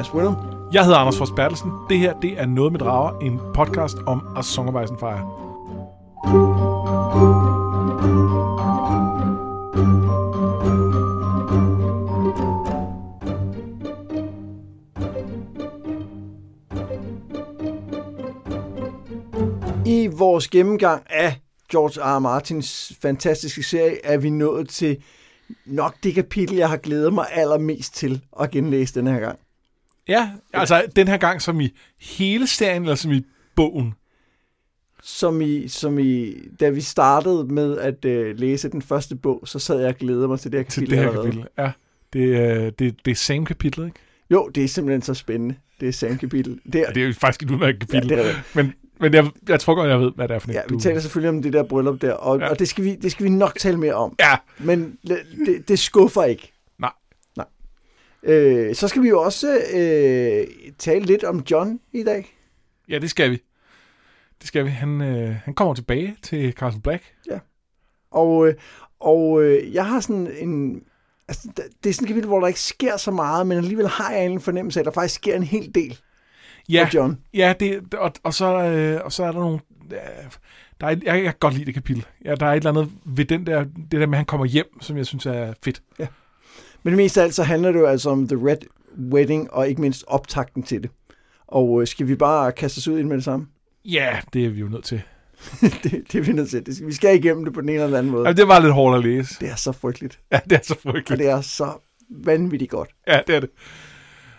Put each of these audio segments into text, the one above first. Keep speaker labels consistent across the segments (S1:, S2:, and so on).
S1: Mads Brynum.
S2: Jeg hedder Anders Fors Bertelsen. Det her, det er Noget med Drager, en podcast om A Song of Ice and Fire.
S1: I vores gennemgang af George R. R. Martins fantastiske serie er vi nået til nok det kapitel, jeg har glædet mig allermest til at genlæse den her gang.
S2: Ja, altså den her gang som i hele serien, eller som i bogen.
S1: Som i, som i, da vi startede med at øh, læse den første bog, så sad jeg og glædede mig til det her kapitel.
S2: Til det her
S1: allerede.
S2: kapitel, ja. Det, er- det, det er same kapitel, ikke?
S1: Jo, det er simpelthen så spændende. Det er samme kapitel. Det er,
S2: Ja, det er jo faktisk et udmærket kapitel.
S1: Ja, det er det.
S2: Men, men jeg, jeg tror godt, jeg ved, hvad det er for et.
S1: ja, vi taler selvfølgelig om det der bryllup der, og,
S2: Ja.
S1: og det, skal vi, det skal vi nok tale mere om.
S2: Ja,
S1: Men det, det skuffer ikke. Øh, så skal vi jo også øh, tale lidt om John i dag.
S2: ja, det skal vi. Det skal vi. Han, øh, han kommer tilbage til Castle Black.
S1: Og, øh, og øh, jeg har sådan en... Altså, det er sådan et kapitel, hvor der ikke sker så meget, men alligevel har jeg en fornemmelse af, at der faktisk sker en hel del
S2: Ja,
S1: for John.
S2: ja det, og, og, så, øh, og så er der nogle... Øh, der er, jeg, jeg kan godt lide det kapitel. Ja, der er et eller andet ved den der, det der med, at han kommer hjem, som jeg synes er fedt.
S1: Men mest af alt så handler det jo altså om The Red Wedding, og ikke mindst optakten til det. Og øh, skal vi bare kaste os ud ind med det samme?
S2: Ja, det er vi jo nødt til.
S1: det, det er vi nødt til. Det skal, vi skal igennem det på den ene eller den anden måde.
S2: Ja, det var lidt hårdt at læse.
S1: Det er så frygteligt.
S2: Ja, det er så
S1: Og
S2: frygteligt.
S1: det er så vanvittigt godt.
S2: Ja, det er det.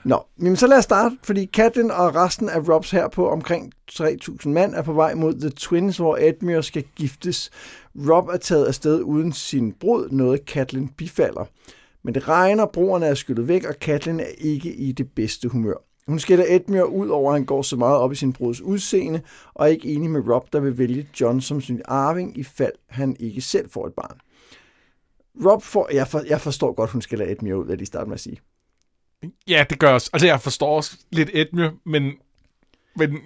S1: Nå, men så lad os starte, fordi Catelyn og resten af Robs her på omkring 3.000 mand er på vej mod The Twins, hvor Edmure skal giftes. Rob er taget afsted uden sin brud, noget Catelyn bifalder. Men det regner, broerne er skyllet væk, og Catelyn er ikke i det bedste humør. Hun skælder Edmure ud over, at han går så meget op i sin bruds udseende, og er ikke enig med Rob, der vil vælge John som sin arving, i fald han ikke selv får et barn. Rob får, jeg, for, jeg forstår godt, hun skælder Edmure ud, hvad de starter med at sige.
S2: Ja, det gør også. Altså, jeg forstår også lidt Edmure, men, men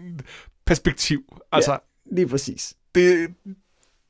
S2: perspektiv. Altså, ja.
S1: Lige præcis.
S2: det...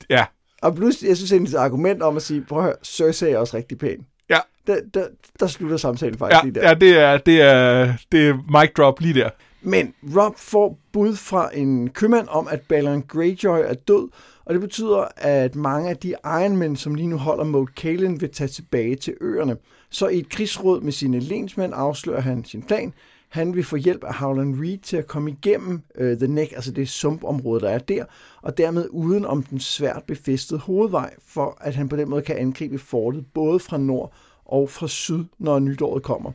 S2: Ja,
S1: Og plus, jeg synes egentlig, argument om at sige, prøv at høre, Cersei er også rigtig pæn.
S2: Ja,
S1: Der, der, der slutter samtalen faktisk
S2: ja,
S1: lige der.
S2: ja det, er, det, er, det er mic drop lige der.
S1: Men Rob får bud fra en købmand om, at Balon Greyjoy er død, og det betyder, at mange af de Ironmen, som lige nu holder Moat Cailin, vil tage tilbage til øerne. Så i et krigsråd med sine lensmænd afslører han sin plan. Han vil få hjælp af Howland Reed til at komme igennem øh, The Neck, altså det sumpområde, der er der, og dermed uden om den svært befæstede hovedvej, for at han på den måde kan angribe fortet både fra nord og fra syd, når nytåret kommer.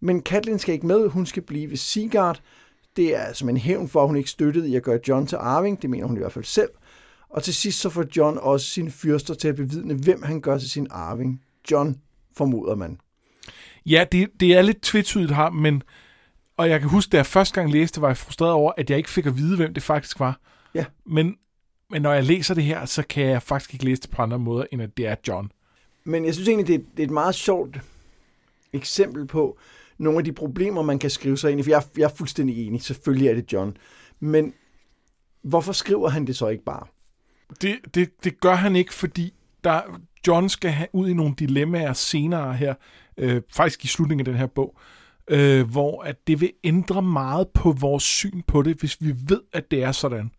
S1: Men Katlin skal ikke med, hun skal blive ved Sigard. Det er som en hævn for, at hun ikke støttede i at gøre John til arving, det mener hun i hvert fald selv. Og til sidst så får John også sine fyrster til at bevidne, hvem han gør til sin arving. John, formoder man.
S2: Ja, det, det er lidt tvetydigt her, men... Og jeg kan huske, da jeg første gang læste, var jeg frustreret over, at jeg ikke fik at vide, hvem det faktisk var.
S1: Ja.
S2: Men, men når jeg læser det her, så kan jeg faktisk ikke læse det på andre måder, end at det er John.
S1: Men jeg synes egentlig, det er, det er et meget sjovt eksempel på nogle af de problemer, man kan skrive sig ind i. For jeg, jeg er fuldstændig enig, selvfølgelig er det John. Men hvorfor skriver han det så ikke bare?
S2: Det, det, det gør han ikke, fordi der, John skal have ud i nogle dilemmaer senere her, øh, faktisk i slutningen af den her bog, øh, hvor at det vil ændre meget på vores syn på det, hvis vi ved, at det er sådan.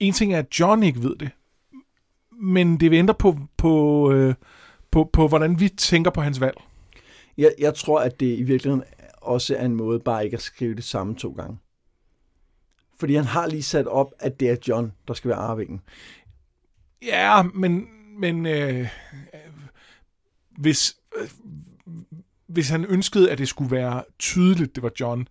S2: En ting er, at John ikke ved det, men det vil ændre på, på, øh, på, på hvordan vi tænker på hans valg.
S1: Jeg, jeg tror, at det i virkeligheden også er en måde bare ikke at skrive det samme to gange. Fordi han har lige sat op, at det er John, der skal være arvingen.
S2: Ja, men, men øh, øh, hvis, øh, hvis han ønskede, at det skulle være tydeligt, det var John,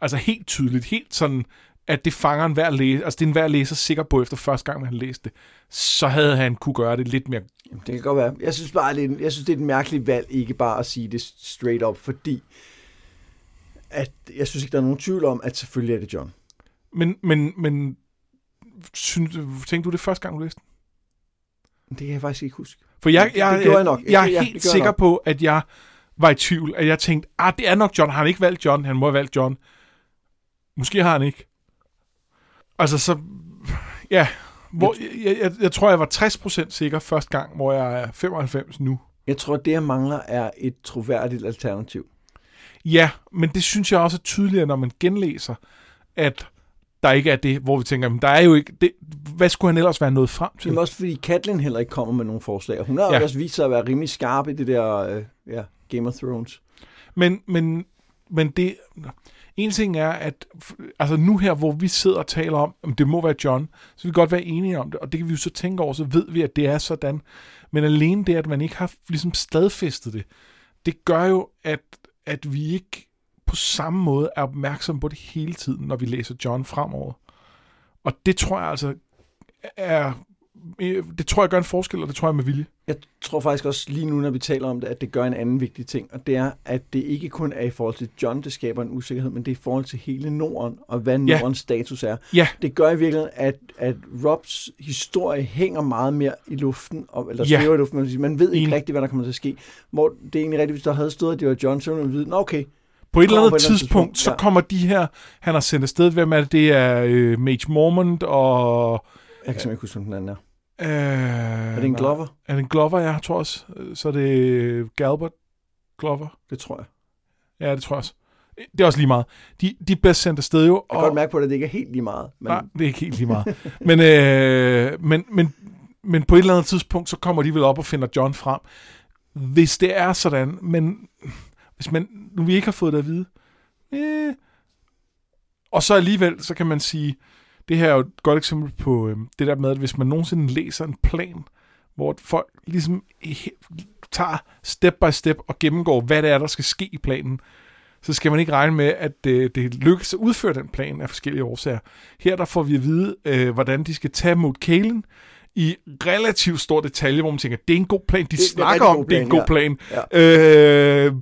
S2: altså helt tydeligt, helt sådan, at det fanger en hver læser, altså det er en hver læser sikker på efter første gang, man har læst det, så havde han kunne gøre det lidt mere.
S1: Jamen, det kan godt være. Jeg synes bare, det er, en- jeg synes, det er et mærkeligt valg, ikke bare at sige det straight up, fordi at jeg synes ikke, der er nogen tvivl om, at selvfølgelig er det John.
S2: Men, men, men synes, tænkte du det første gang, du læste den?
S1: Det kan jeg faktisk ikke huske.
S2: For jeg,
S1: Det
S2: jeg,
S1: gjorde jeg nok.
S2: jeg er
S1: Ja, det
S2: helt sikker
S1: nok.
S2: på, at jeg var i tvivl, at jeg tænkte, ah, det er nok John. Har han ikke valgt John? Han må have valgt John. Måske har han ikke. Altså, så... Ja, hvor, jeg, jeg, jeg tror, jeg var 60% sikker første gang, hvor jeg er 95 nu.
S1: Jeg tror, det jeg mangler er et troværdigt alternativ.
S2: Ja, men det synes jeg også er tydeligere, når man genlæser, at der ikke er det, hvor vi tænker, men der er jo ikke, det, hvad skulle han ellers være nået frem til?
S1: Jamen også fordi Katlin heller ikke kommer med nogle forslag. Hun har ja. også vist sig at være rimelig skarp i det der øh, ja, Game of Thrones.
S2: Men, men, men det, en ting er, at altså nu her, hvor vi sidder og taler om, om det må være John, så vi godt være enige om det, og det kan vi jo så tænke over, så ved vi, at det er sådan. Men alene det, at man ikke har ligesom stadfæstet det, det gør jo, at, at vi ikke på samme måde er opmærksom på det hele tiden, når vi læser John fremover. Og det tror jeg altså er det tror jeg gør en forskel, og det tror jeg med vilje.
S1: Jeg tror faktisk også lige nu, når vi taler om det, at det gør en anden vigtig ting, og det er, at det ikke kun er i forhold til John, det skaber en usikkerhed, men det er i forhold til hele Norden, og hvad Nordens ja. status er.
S2: Ja.
S1: Det gør i virkeligheden, at, at Robs historie hænger meget mere i luften, eller ja. i luften, man, man ved ikke en... rigtigt, hvad der kommer til at ske. Hvor det er egentlig rigtigt, hvis der havde stået, at det var John, så ville man vide, okay,
S2: på et eller andet tidspunkt, tidspunkt, så ja. kommer de her, han har sendt afsted, hvem er det? Det er øh, Mage Mormont og...
S1: Jeg kan simpelthen ikke huske, hvem den anden er.
S2: Øh,
S1: er det en Glover?
S2: Er det en Glover, jeg tror også. Så er det Galbert Glover.
S1: Det tror jeg.
S2: Ja, det tror jeg også. Det er også lige meget. De, de bliver sendt afsted jo.
S1: Jeg kan og... godt mærke på det, at det ikke er helt lige meget.
S2: Men... Nej, det er ikke helt lige meget. men, øh, men, men, men på et eller andet tidspunkt, så kommer de vel op og finder John frem. Hvis det er sådan, men hvis man nu vi ikke har fået det at vide, øh, og så alligevel, så kan man sige, det her er jo et godt eksempel på øh, det der med, at hvis man nogensinde læser en plan, hvor folk ligesom tager step by step og gennemgår, hvad det er, der skal ske i planen, så skal man ikke regne med, at det, det lykkes at udføre den plan af forskellige årsager. Her der får vi at vide, øh, hvordan de skal tage mod Kalen i relativt stor detalje, hvor man tænker, det er en god plan. De det, snakker det om, det er en god plan. Ja. Ja. Øh,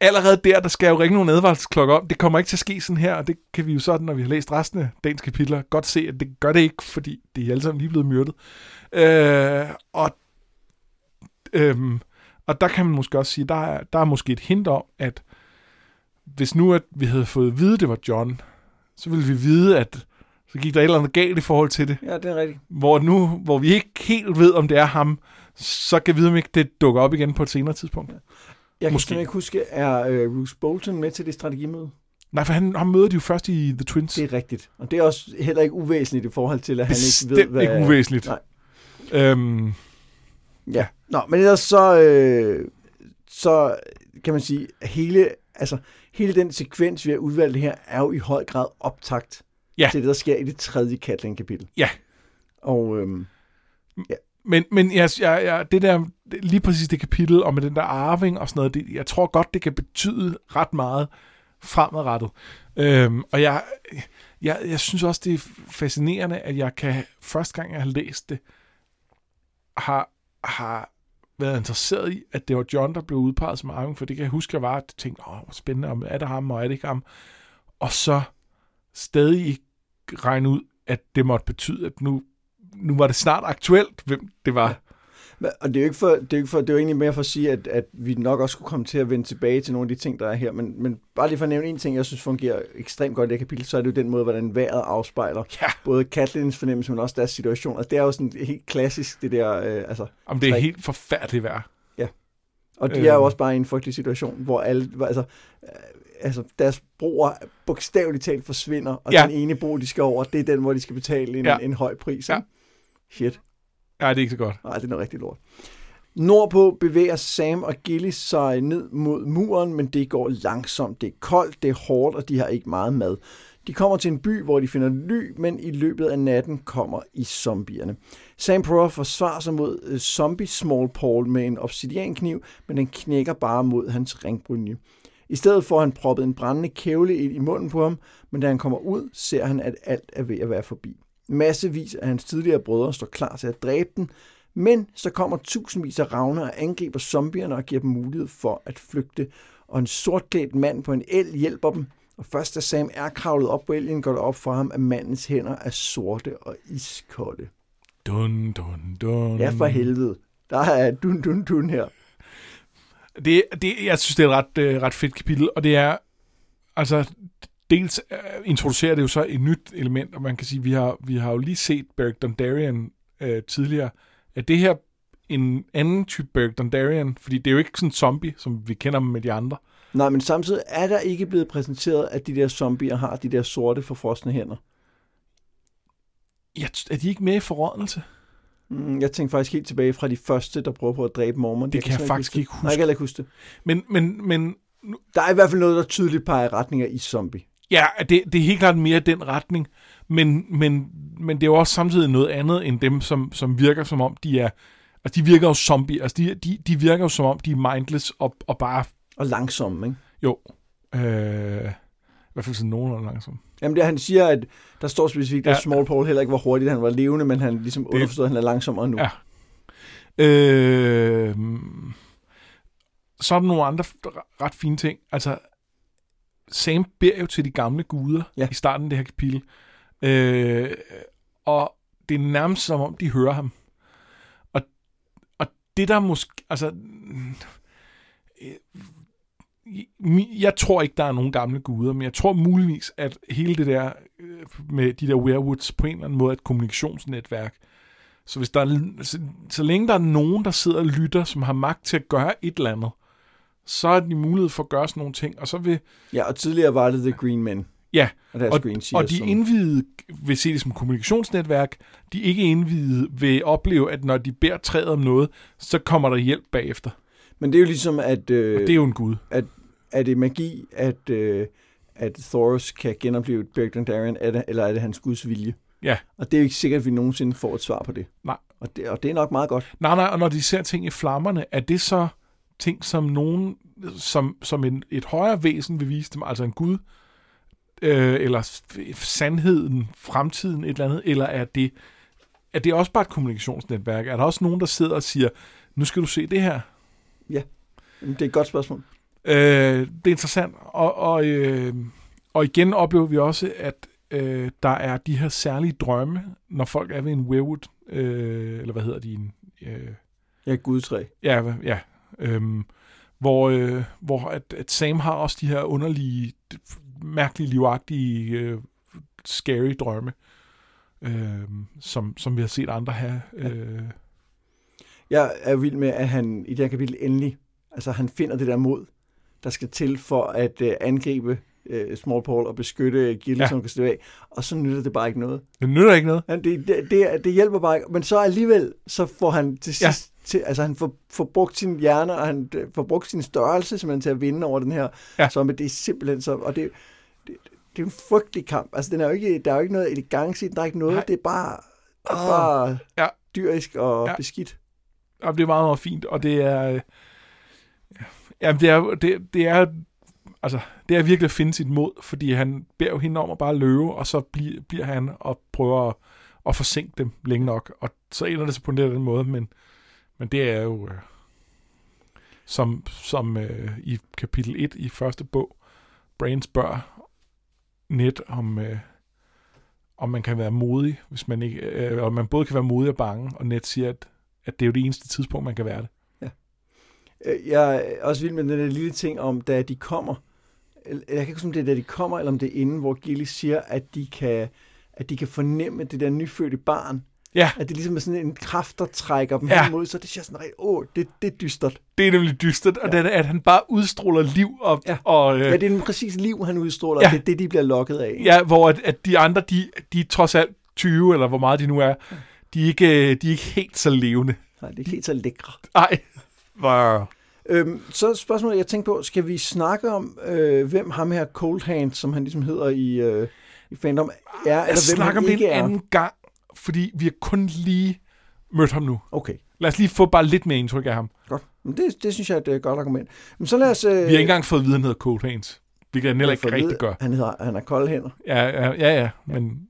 S2: allerede der, der skal jo ringe nogle advarselsklokker om. Det kommer ikke til at ske sådan her, og det kan vi jo sådan, når vi har læst resten af dagens kapitler, godt se, at det gør det ikke, fordi de er alle sammen lige blevet myrdet. Øh, og, øhm, og der kan man måske også sige, der er, der er måske et hint om, at hvis nu at vi havde fået at vide, at det var John, så ville vi vide, at så gik der et eller andet galt i forhold til det.
S1: Ja, det er rigtigt.
S2: Hvor nu, hvor vi ikke helt ved, om det er ham, så kan vi vide, om ikke det dukker op igen på et senere tidspunkt. Ja.
S1: Jeg Måske. kan ikke huske, er uh, Bruce Bolton med til det strategimøde?
S2: Nej, for han, han møder de jo først i The Twins.
S1: Det er rigtigt. Og det er også heller ikke uvæsentligt i forhold til, at han Bestemt ikke ved, hvad...
S2: ikke uvæsentligt.
S1: Nej.
S2: Øhm,
S1: ja. Nå, men ellers så, øh, så kan man sige, at hele, altså, hele den sekvens, vi har udvalgt her, er jo i høj grad optakt
S2: ja.
S1: til det, der sker i det tredje Katlin-kapitel.
S2: Ja.
S1: Og øhm,
S2: ja. Men, men jeg, jeg, jeg, det der, lige præcis det kapitel, og med den der arving og sådan noget, det, jeg tror godt, det kan betyde ret meget fremadrettet. Øhm, og jeg, jeg, jeg synes også, det er fascinerende, at jeg kan, første gang jeg har læst det, har, har været interesseret i, at det var John, der blev udpeget som arving, for det kan jeg huske, jeg var, at tænkte, åh, hvor spændende, om er det ham, og er det ikke ham? Og så stadig ikke regne ud, at det måtte betyde, at nu nu var det snart aktuelt, hvem det var.
S1: Ja. Og det er jo ikke for, det er jo ikke for, det er jo egentlig mere for at sige, at, at vi nok også skulle komme til at vende tilbage til nogle af de ting, der er her. Men, men bare lige for at nævne en ting, jeg synes fungerer ekstremt godt i det kapitel, så er det jo den måde, hvordan vejret afspejler
S2: ja.
S1: både Katlins fornemmelse, men også deres situation. Altså, det er jo sådan helt klassisk, det der... Øh, altså,
S2: Om det er helt forfærdeligt vejr.
S1: Ja. Og de øh. er jo også bare en frygtelig situation, hvor alle... Altså, altså deres broer bogstaveligt talt forsvinder, og ja. den ene bro, de skal over, det er den, hvor de skal betale en, ja. en høj pris. Ja. Shit.
S2: Ja, det er ikke så godt.
S1: Nej, det er noget rigtig lort. Nordpå bevæger Sam og Gilly sig ned mod muren, men det går langsomt. Det er koldt, det er hårdt, og de har ikke meget mad. De kommer til en by, hvor de finder ly, men i løbet af natten kommer i zombierne. Sam prøver at forsvare sig mod uh, zombie Small Paul med en obsidiankniv, men den knækker bare mod hans ringbrynje. I stedet får han proppet en brændende kævle ind i munden på ham, men da han kommer ud, ser han, at alt er ved at være forbi. Massevis af hans tidligere brødre står klar til at dræbe den, men så kommer tusindvis af ravner og angriber zombierne og giver dem mulighed for at flygte, og en sortklædt mand på en el hjælper dem, og først da Sam er kravlet op på elgen, går det op for ham, at mandens hænder er sorte og iskolde.
S2: Dun, dun, dun.
S1: Ja, for helvede. Der er dun, dun, dun her.
S2: Det, det, jeg synes, det er et ret, uh, ret fedt kapitel, og det er, altså, dels uh, introducerer det jo så et nyt element, og man kan sige, vi har, vi har jo lige set Beric Dondarrion uh, tidligere. Er det her en anden type Beric Dondarrion? Fordi det er jo ikke sådan en zombie, som vi kender med de andre.
S1: Nej, men samtidig er der ikke blevet præsenteret, at de der zombier har de der sorte forfrosne hænder.
S2: Ja, er de ikke med i forrådnelse?
S1: Mm, Jeg tænkte faktisk helt tilbage fra de første, der prøver på at dræbe Mormon.
S2: Det kan jeg faktisk
S1: huske
S2: ikke huske.
S1: Nej, jeg kan ikke huske det.
S2: Men, men, men
S1: Der er i hvert fald noget, der tydeligt peger i retning af i zombie.
S2: Ja, det, det er helt klart mere den retning, men, men, men det er jo også samtidig noget andet end dem, som, som virker som om, de er... Altså, de virker jo zombie. Altså, de, de, de virker jo som om, de er mindless og, og bare...
S1: Og langsomme, ikke?
S2: Jo. Øh, I hvert fald sådan nogenlunde langsomt.
S1: Jamen det, han siger, at der står specifikt, at
S2: Ja.
S1: Small Paul heller ikke var hurtigt, han var levende, men han ligesom underforstod, at han er langsommere nu.
S2: Ja. Øh, så er der nogle andre ret fine ting. Altså, Sam beder jo til de gamle guder
S1: Ja.
S2: i starten af det her kapitel. Øh, og det er nærmest som om, de hører ham. Og, og det der måske... Altså, øh, jeg tror ikke, der er nogen gamle guder, men jeg tror muligvis, at hele det der øh, med de der werewoods på en eller anden måde er et kommunikationsnetværk. Så, hvis der er, så, så længe der er nogen, der sidder og lytter, som har magt til at gøre et eller andet, så er de mulighed for at gøre sådan nogle ting. Og så vil,
S1: ja og tidligere var det The Green Men
S2: ja,
S1: og
S2: og,
S1: Green
S2: og de
S1: som-
S2: indvidede vil se det som kommunikationsnetværk. De ikke indvidede vil opleve, at når de beder træet om noget, så kommer der hjælp bagefter.
S1: Men det er jo ligesom, at,
S2: Og
S1: øh,
S2: det er jo en gud.
S1: er det magi, at, øh, at Thoros kan genopleve Beric Dondarrion, er eller er det hans guds vilje?
S2: Ja.
S1: Og det er jo ikke sikkert, at vi nogensinde får et svar på det.
S2: Nej.
S1: Og det, og det er nok meget godt.
S2: Nej, nej, og når de ser ting i flammerne, er det så ting, som nogen, som, som en, et højere væsen vil vise dem, altså en gud, øh, eller sandheden, fremtiden, et eller andet, eller er det, er det også bare et kommunikationsnetværk? Er der også nogen, der sidder og siger, nu skal du se det her?
S1: Jamen, Det er et godt spørgsmål.
S2: Øh, det er interessant, og, og, øh, og igen oplever vi også, at øh, der er de her særlige drømme, når folk er ved en weirwood, øh, eller hvad hedder de, en, øh,
S1: Ja, gudtræ.
S2: Ja, ja. Øhm, hvor øh, hvor at, at Sam har også de her underlige, mærkelige, livagtige, øh, scary drømme, øh, som, som vi har set andre have. Øh,
S1: Jeg er vild med, at han i det her kapitel endelig, altså han finder det der mod, der skal til for at øh, angribe øh, Small Paul og beskytte Gilde,
S2: Ja.
S1: ja. som kan stå af. Og så nytter det bare ikke noget.
S2: det nytter ikke noget.
S1: Han, det, det, det, det hjælper bare ikke. Men så alligevel, så får han til
S2: Ja.
S1: sidst, til, altså han får, får brugt sin hjerne, og han øh, får brugt sin størrelse simpelthen til at vinde over den her
S2: Ja.
S1: zombie. Det er simpelthen så, og det, det, det er en frygtelig kamp. Altså den er jo ikke, der er jo ikke noget elegance i den, der er ikke noget,
S2: Nej.
S1: Det er bare, det er bare
S2: Ja.
S1: dyrisk og
S2: Ja.
S1: ja. beskidt.
S2: Og det er meget, meget fint, og det er... Ja, det er, det, det er altså, det er virkelig at finde sit mod, fordi han beder jo hende om at bare løbe, og så bliver, bliver han og prøver at, at forsinke dem længe nok, og så ender det så på den måde, men, men det er jo, øh, som, som øh, i kapitel 1 i første bog, Brain spørger net om, øh, om man kan være modig, hvis man ikke, øh, og man både kan være modig og bange, og net siger, at, at det er jo det eneste tidspunkt, man kan være det.
S1: Øh, jeg er også vild med den der lille ting om, da de kommer. Jeg kan ikke huske, om det er, da de kommer, eller om det er inden, hvor Gilly siger, at de kan, at de kan fornemme det der nyfødte barn.
S2: Ja.
S1: At det ligesom er sådan en kraft, der trækker dem
S2: Ja.
S1: hen mod, så det siger sådan rigtig, åh, det, det er dystert.
S2: Det er nemlig dystert, og ja. det er, at han bare udstråler liv, og,
S1: Ja.
S2: og øh,
S1: Ja, det er den præcis liv, han udstråler,
S2: Ja.
S1: ja. det er det, de bliver lokket af.
S2: ja, hvor at, at de andre, de, de er trods alt 20, eller hvor meget de nu er, de er ikke, de er ikke helt så levende.
S1: Nej, det er ikke helt så lækre.
S2: Nej. Hvor...
S1: Øhm, så spørgsmålet, jeg tænkte på, skal vi snakke om, øh, hvem ham her Cold Hand, som han ligesom hedder i, øh, i fandom, er,
S2: Jeg
S1: eller hvem
S2: snakker
S1: han
S2: om det
S1: ikke
S2: en
S1: er?
S2: anden gang, fordi vi har kun lige mødt ham nu.
S1: Okay,
S2: Lad os lige få bare lidt mere indtryk af ham.
S1: godt. Men det, det synes jeg er et øh, godt argument. Men så lad os... Øh,
S2: Vi har ikke engang fået at vide, at han hedder Cold Hands. Hvilket han heller ikke rigtig gør.
S1: Han, hedder, han har kolde hænder.
S2: Ja, ja, ja, ja. men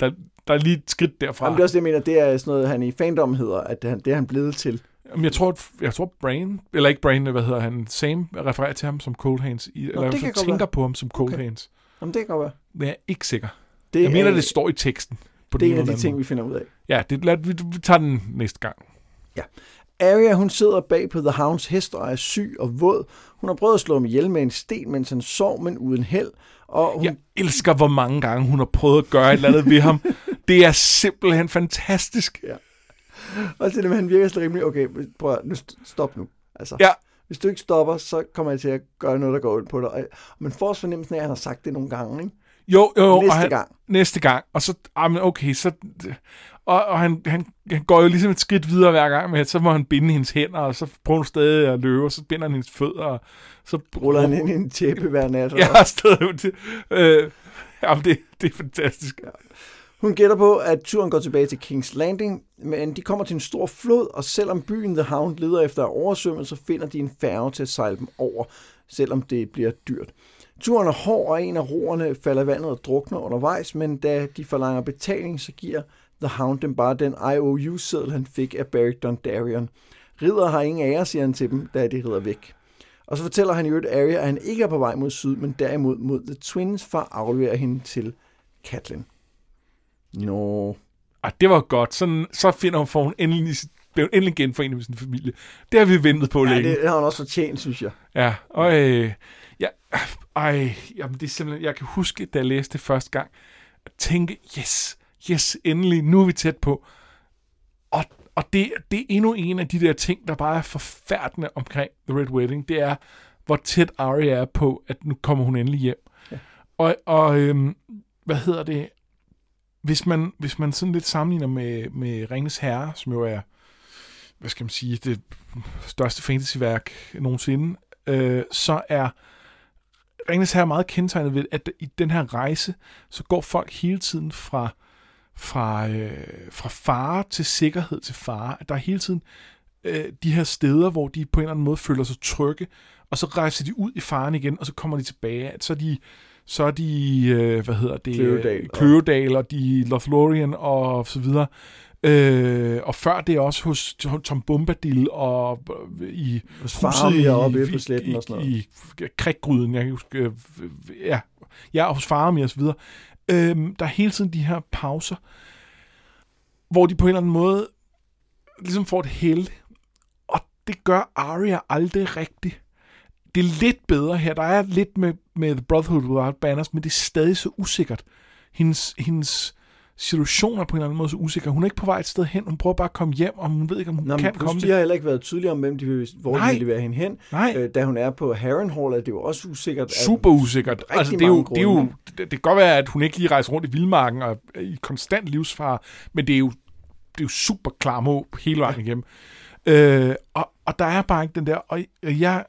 S2: der, der er lige et skridt derfra.
S1: Jamen, det er også det, jeg mener, det er sådan noget, han i fandom hedder, at han, det er han blevet til.
S2: Jamen, jeg tror, jeg tror Brain, eller ikke Brain, hvad hedder han, Sam refererer til ham som Cold Hands, i, eller i
S1: det kan
S2: tænker
S1: være.
S2: på ham som Cold
S1: Okay.
S2: Hands.
S1: Jamen, det kan godt være.
S2: Men jeg er ikke sikker.
S1: Det
S2: Jeg mener,
S1: er,
S2: det står i teksten. På
S1: det er en af
S2: eller
S1: de ting,
S2: måde.
S1: vi finder ud af.
S2: Ja, det, lad, vi, vi tager den næste gang.
S1: Arya, hun sidder bag på The Hounds hest og er syg og våd. Hun har prøvet at slå ham ihjel med en sten, mens han sov, men uden held. Og hun,
S2: Jeg elsker, hvor mange gange hun har prøvet at gøre et eller andet ved ham. Det er simpelthen fantastisk.
S1: Og med, han virker så rimelig, okay, prøv at, nu st- stop nu. Altså,
S2: Ja.
S1: Hvis du ikke stopper, så kommer jeg til at gøre noget, der går ud på dig. Og man får også fornemmelsen af, at han har sagt det nogle gange, ikke?
S2: Jo, jo,
S1: Næste
S2: og han,
S1: gang.
S2: Næste gang. Og så, ah, men okay, så... Og, og han, han, han, går jo ligesom et skridt videre hver gang med, at så må han binde hendes hænder, og så prøver hun stadig at løbe, og så binder han hendes fødder, og så
S1: Ruller han ind i en tæppe hver nat.
S2: Ja, stadig. Øh, jamen, det, det er fantastisk. Ja.
S1: Hun gætter på, at turen går tilbage til King's Landing, men de kommer til en stor flod, og selvom byen The Hound leder efter oversvømmelse, finder de en færge til at sejle dem over, selvom det bliver dyrt. Turen er hård, og en af roerne falder i vandet og drukner undervejs, men da de forlanger betaling, så giver The Hound dem bare den IOU-seddel, han fik af Beric Dondarrion. Ridder har ingen ære, siger han til dem, da de rider væk. Og så fortæller han i øvrigt Arya, at han ikke er på vej mod syd, men derimod mod The Twins for at aflevere hende til Catelyn. Nå,
S2: Ah, det var godt. Sådan, så finder hun, får hun endelig, blev hun endelig genforenet med sin familie. Det har vi ventet på
S1: ja,
S2: længe.
S1: det har han også fortjent, synes jeg.
S2: Ja, og øh, ja, ej, jamen det er simpelthen, jeg kan huske, da jeg læste det første gang, at tænke, yes, yes, endelig, nu er vi tæt på. Og, og det, det er endnu en af de der ting, der bare er forfærdende omkring The Red Wedding, det er, hvor tæt Arya er på, at nu kommer hun endelig hjem. Ja. Og, og øhm, hvad hedder det, hvis man, hvis man sådan lidt sammenligner med, med Ringens Herre, som jo er, hvad skal man sige, det største fantasyværk nogensinde, øh, så er Ringens Herre meget kendetegnet ved, at i den her rejse, så går folk hele tiden fra, fra, øh, fra fare til sikkerhed til fare. At der er hele tiden øh, de her steder, hvor de på en eller anden måde føler sig trygge, og så rejser de ud i faren igen, og så kommer de tilbage. At så er de, så er de øh, hvad hedder det?
S1: Kløvedal.
S2: Kløvedal, og de Lothlorien og så videre. Øh, og før det også hos Tom Bombadil og øh, i
S1: Hos
S2: huset i-
S1: oppe
S2: i-
S1: på sletten og sådan noget.
S2: I, i kriggryden, jeg kan huske, øh, ja, ja, og hos Faramir og så videre. Øhm, der er hele tiden de her pauser, hvor de på en eller anden måde ligesom får et held, og det gør Arya aldrig rigtigt. Det er lidt bedre her. Der er lidt med, med The Brotherhood Without Banners, men det er stadig så usikkert. Hendes, hendes situation er på en eller anden måde så usikker. Hun er ikke på vej et sted hen. Hun prøver bare at komme hjem, og hun ved ikke, om hun
S1: Nå,
S2: kan komme
S1: de har heller ikke været tydelige om, hvem de vil, hvor
S2: Nej.
S1: de vil levere hende hen.
S2: Nej.
S1: Øh, da hun er på Harrenhal, er det jo også usikkert.
S2: super usikkert. Altså, det, er jo, det, er jo, det, kan godt være, at hun ikke lige rejser rundt i vildmarken og er i konstant livsfare, men det er jo, det er jo super klar måb hele vejen igennem. Øh, og, og der er bare ikke den der, og jeg,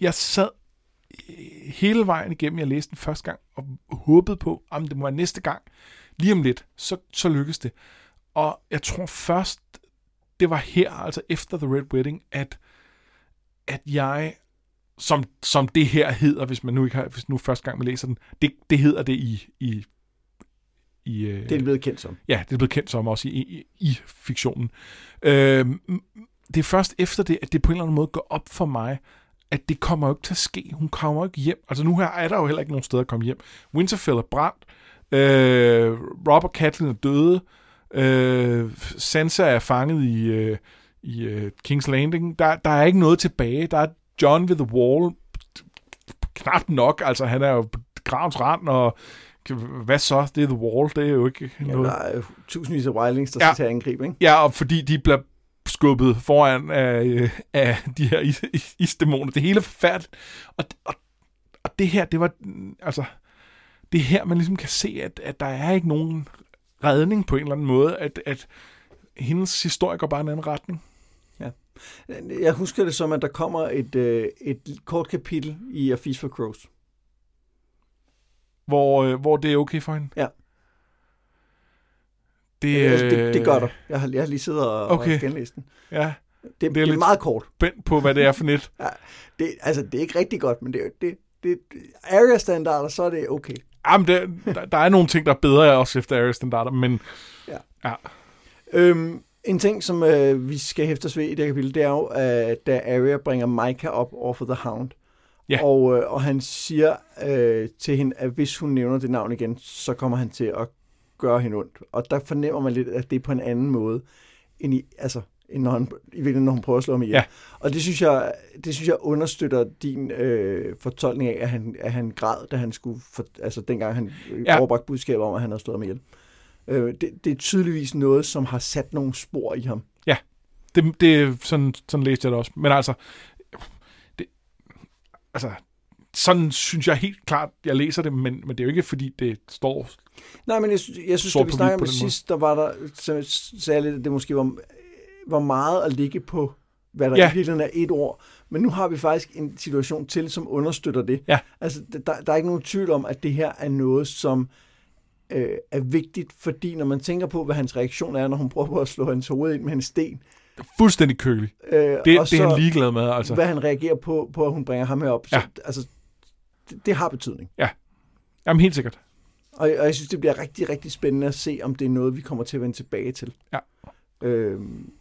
S2: jeg sad hele vejen igennem, jeg læste den første gang, og håbede på, om det må være næste gang, lige om lidt, så, så lykkes det. Og jeg tror først, det var her, altså efter The Red Wedding, at, at jeg som, som det her hedder, hvis man nu ikke har, hvis nu første gang man læser den, det, det hedder det i, i, i øh,
S1: Det er de blevet kendt som.
S2: ja, det er blevet kendt som også i, i, i fiktionen. Øhm, det er først efter det, at det på en eller anden måde går op for mig, at det kommer jo ikke til at ske. Hun kommer jo ikke hjem. Altså nu her er der jo heller ikke nogen steder at komme hjem. Winterfell er brændt. Øh, Rob og Catelyn er døde. Øh, Sansa er fanget i, øh, i øh, King's Landing. Der, der er ikke noget tilbage. Der er John ved the Wall. Knap nok. Altså han er jo gravens rand, og hvad så? Det er The Wall. Det er jo ikke
S1: Ja,
S2: noget.
S1: der er tusindvis af wildlings, der
S2: Ja.
S1: skal til at angribe, ikke?
S2: Ja, og fordi de bliver skubbet foran af, øh, af de her is, is, isdæmoner. Det hele er forfærdeligt. Og, og, og det her, det var, altså, det er her, man ligesom kan se, at, at der er ikke nogen redning på en eller anden måde, at, at hendes historie går bare en anden retning.
S1: Jeg husker det som, at der kommer et, øh, et kort kapitel i A Feast for Crows.
S2: Hvor, øh, hvor det er okay for hende.
S1: Ja.
S2: Det,
S1: altså, det, det gør
S2: øh,
S1: der. Jeg har, jeg har lige siddet og,
S2: Okay.
S1: og genlæst den.
S2: Ja,
S1: Det,
S2: Det er
S1: det, er
S2: lidt-
S1: meget kort.
S2: spændt på, hvad det er for net.
S1: Det, altså, det er ikke rigtig godt, men det, det, det, area-standarder, så er det okay.
S2: Jamen, det, der, der er nogle ting, der er bedre også efter Aries standarder, men
S1: Øhm, en ting, som øh, vi skal hæfte os ved i det her kapitel, det er jo, at da Arya bringer Micah op over for The Hound,
S2: Ja.
S1: og, øh, og han siger øh, til hende, at hvis hun nævner det navn igen, så kommer han til at gøre hende ondt. Og der fornemmer man lidt, at det er på en anden måde, end i, altså, end når han, i virkeligheden, når hun prøver at slå ham ihjel.
S2: Ja.
S1: Og det synes, jeg, det synes jeg understøtter din øh, fortolkning af, at han, at han græd, da han skulle, for, altså dengang han øh,
S2: Ja.
S1: overbragte budskab om, at han havde slået ham ihjel. Øh, det, det er tydeligvis noget, som har sat nogle spor i ham.
S2: det, det sådan, sådan læste jeg det også. Men altså, altså, sådan synes jeg helt klart, jeg læser det, men, men det er jo ikke, fordi det står...
S1: Nej, men jeg, synes- jeg synes, at vi
S2: hvidt
S1: om det sidst, der var der, så sagde jeg lidt, at det måske var, var meget at ligge på, hvad der
S2: Ja.
S1: ja. i virkeligheden er et ord. Men nu har vi faktisk en situation til, som understøtter det.
S2: Ja.
S1: Altså, der, der er ikke nogen tvivl om, at det her er noget, som øh, er vigtigt, fordi når man tænker på, hvad hans reaktion er, når hun prøver på at slå hans hoved ind med en sten,
S2: Fuldstændig kølig.
S1: øh,
S2: Det, det er
S1: så,
S2: han ligeglad med, altså.
S1: hvad han reagerer på, på at hun bringer ham herop. Så,
S2: Ja.
S1: altså, det, det har betydning.
S2: Jamen, helt sikkert.
S1: Og, og jeg synes, det bliver rigtig, rigtig spændende at se, om det er noget, vi kommer til at vende tilbage til.
S2: Ja.
S1: Øhm,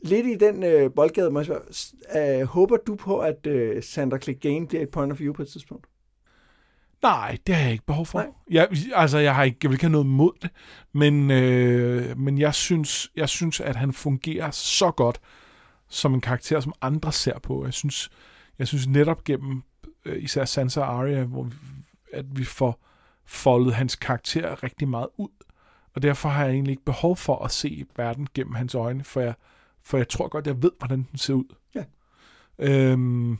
S1: lidt i den øh, boldgade, må jeg spørge, øh, håber du på, at øh, Sandra Clegane bliver et point of view på et tidspunkt?
S2: Nej, det har jeg ikke behov for.
S1: Nej.
S2: Jeg, altså, jeg, har ikke, jeg vil ikke have noget mod det, men, øh, men jeg, synes, jeg synes, at han fungerer så godt som en karakter, som andre ser på. Jeg synes, jeg synes netop gennem øh, især Sansa og Arya, hvor vi, at vi får foldet hans karakter rigtig meget ud. Og derfor har jeg egentlig ikke behov for at se verden gennem hans øjne, for jeg, for jeg tror godt, jeg ved, hvordan den ser ud.
S1: Ja.
S2: Øhm,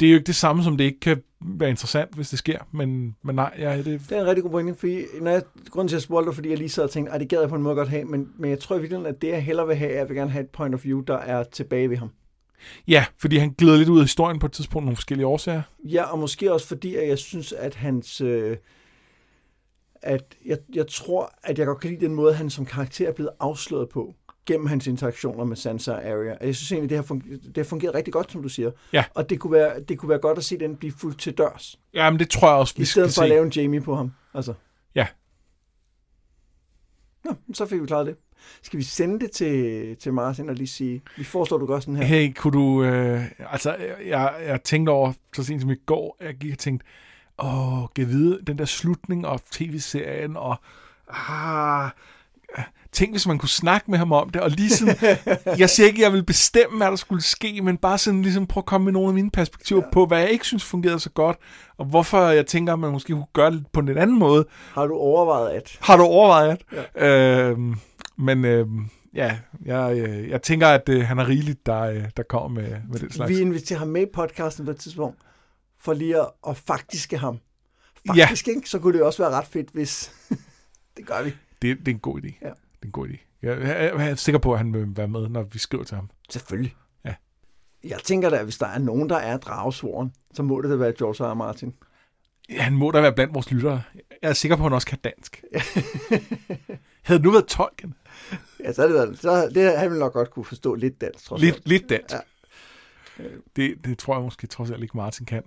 S2: det er jo ikke det samme, som det ikke kan være interessant, hvis det sker, men, men nej, ja, det,
S1: Det er en rigtig god pointe, fordi når jeg, grunden til at spørge dig, fordi jeg lige sad og tænkte, at det gad jeg på en måde godt have, men, men jeg tror i virkeligheden, at det jeg hellere vil have, er, at jeg vil gerne have et point of view, der er tilbage ved ham.
S2: Ja, fordi han glider lidt ud af historien på et tidspunkt, nogle forskellige årsager.
S1: Ja, og måske også fordi, at jeg synes, at hans... Øh, at jeg, jeg tror, at jeg godt kan lide den måde, han som karakter er blevet afsløret på, gennem hans interaktioner med Sansa og Arya. Og jeg synes egentlig, det har, fungeret, det har fungeret rigtig godt, som du siger.
S2: Ja.
S1: Og det kunne, være, det kunne være godt at se den blive fuldt til dørs,
S2: Ja, men det tror jeg også, vi
S1: i stedet for at
S2: se.
S1: lave en Jamie på ham. Altså.
S2: Ja.
S1: Nå, så fik vi klaret det. Skal vi sende det til, til Martin og lige sige, vi foreslår, du gør sådan her.
S2: Hey, kunne du... Øh, altså, jeg, jeg tænkte over, så sent som i går, jeg gik og tænkte, åh, kan vide, den der slutning og tv-serien, og... Ah, tænk, hvis man kunne snakke med ham om det, og lige sådan, jeg siger ikke, at jeg vil bestemme, hvad der skulle ske, men bare sådan ligesom prøve at komme med nogle af mine perspektiver ja. på, hvad jeg ikke synes fungerede så godt, og hvorfor jeg tænker, at man måske kunne gøre det på en lidt anden måde.
S1: Har du overvejet at?
S2: Har du overvejet det? Ja. Øhm, men øhm, ja, jeg, øh, jeg tænker, at øh, han er rigeligt, der, øh, der kommer med, med den slags.
S1: Vi inviterer ham med i podcasten på et tidspunkt, for lige at, at faktiske ham.
S2: Ja.
S1: Faktisk, ikke? Så kunne det også være ret fedt, hvis... det gør vi.
S2: Det, det er en god idé.
S1: Ja.
S2: Det er en god idé. Jeg, jeg, jeg er sikker på, at han vil være med, når vi skriver til ham.
S1: Selvfølgelig.
S2: Ja.
S1: Jeg tænker da, at hvis der er nogen, der er dragesvoren, så må det da være George R. Martin.
S2: Han må da være blandt vores lyttere. Jeg er sikker på, at han også kan dansk. Havde det nu været Tolkien?
S1: Ja, så er det, været- så det han nok godt kunne forstå lidt dansk, trods
S2: Lidt,
S1: alt.
S2: lidt dansk.
S1: Ja.
S2: Det, det tror jeg måske trods alt ikke Martin kan.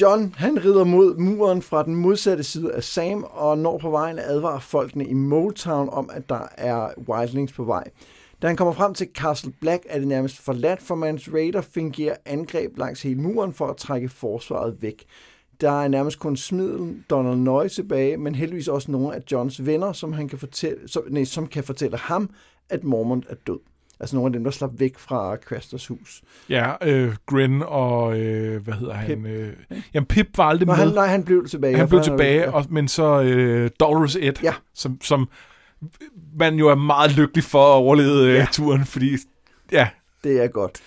S1: John, han rider mod muren fra den modsatte side af Sam, og når på vejen at advare folkene i Motown om, at der er wildlings på vej. Da han kommer frem til Castle Black, er det nærmest forladt, for Mans Raider fungerer angreb langs hele muren for at trække forsvaret væk. Der er nærmest kun smiden Donald Noy tilbage, men heldigvis også nogle af Johns venner, som, han kan fortælle, som, nej, som kan fortælle ham, at Mormont er død. Altså nogle af dem, der slap væk fra Crasters hus.
S2: Ja, øh, Gren og, øh, hvad hedder han? Øh, jamen, Pip var aldrig
S1: Nå,
S2: med.
S1: han, nej, han blev tilbage.
S2: han blev tilbage,
S1: ja.
S2: og, men så øh, Dolores Ed,
S1: Ja.
S2: som, som man jo er meget lykkelig for at overleve øh,
S1: Ja.
S2: turen, fordi ja,
S1: Det er godt.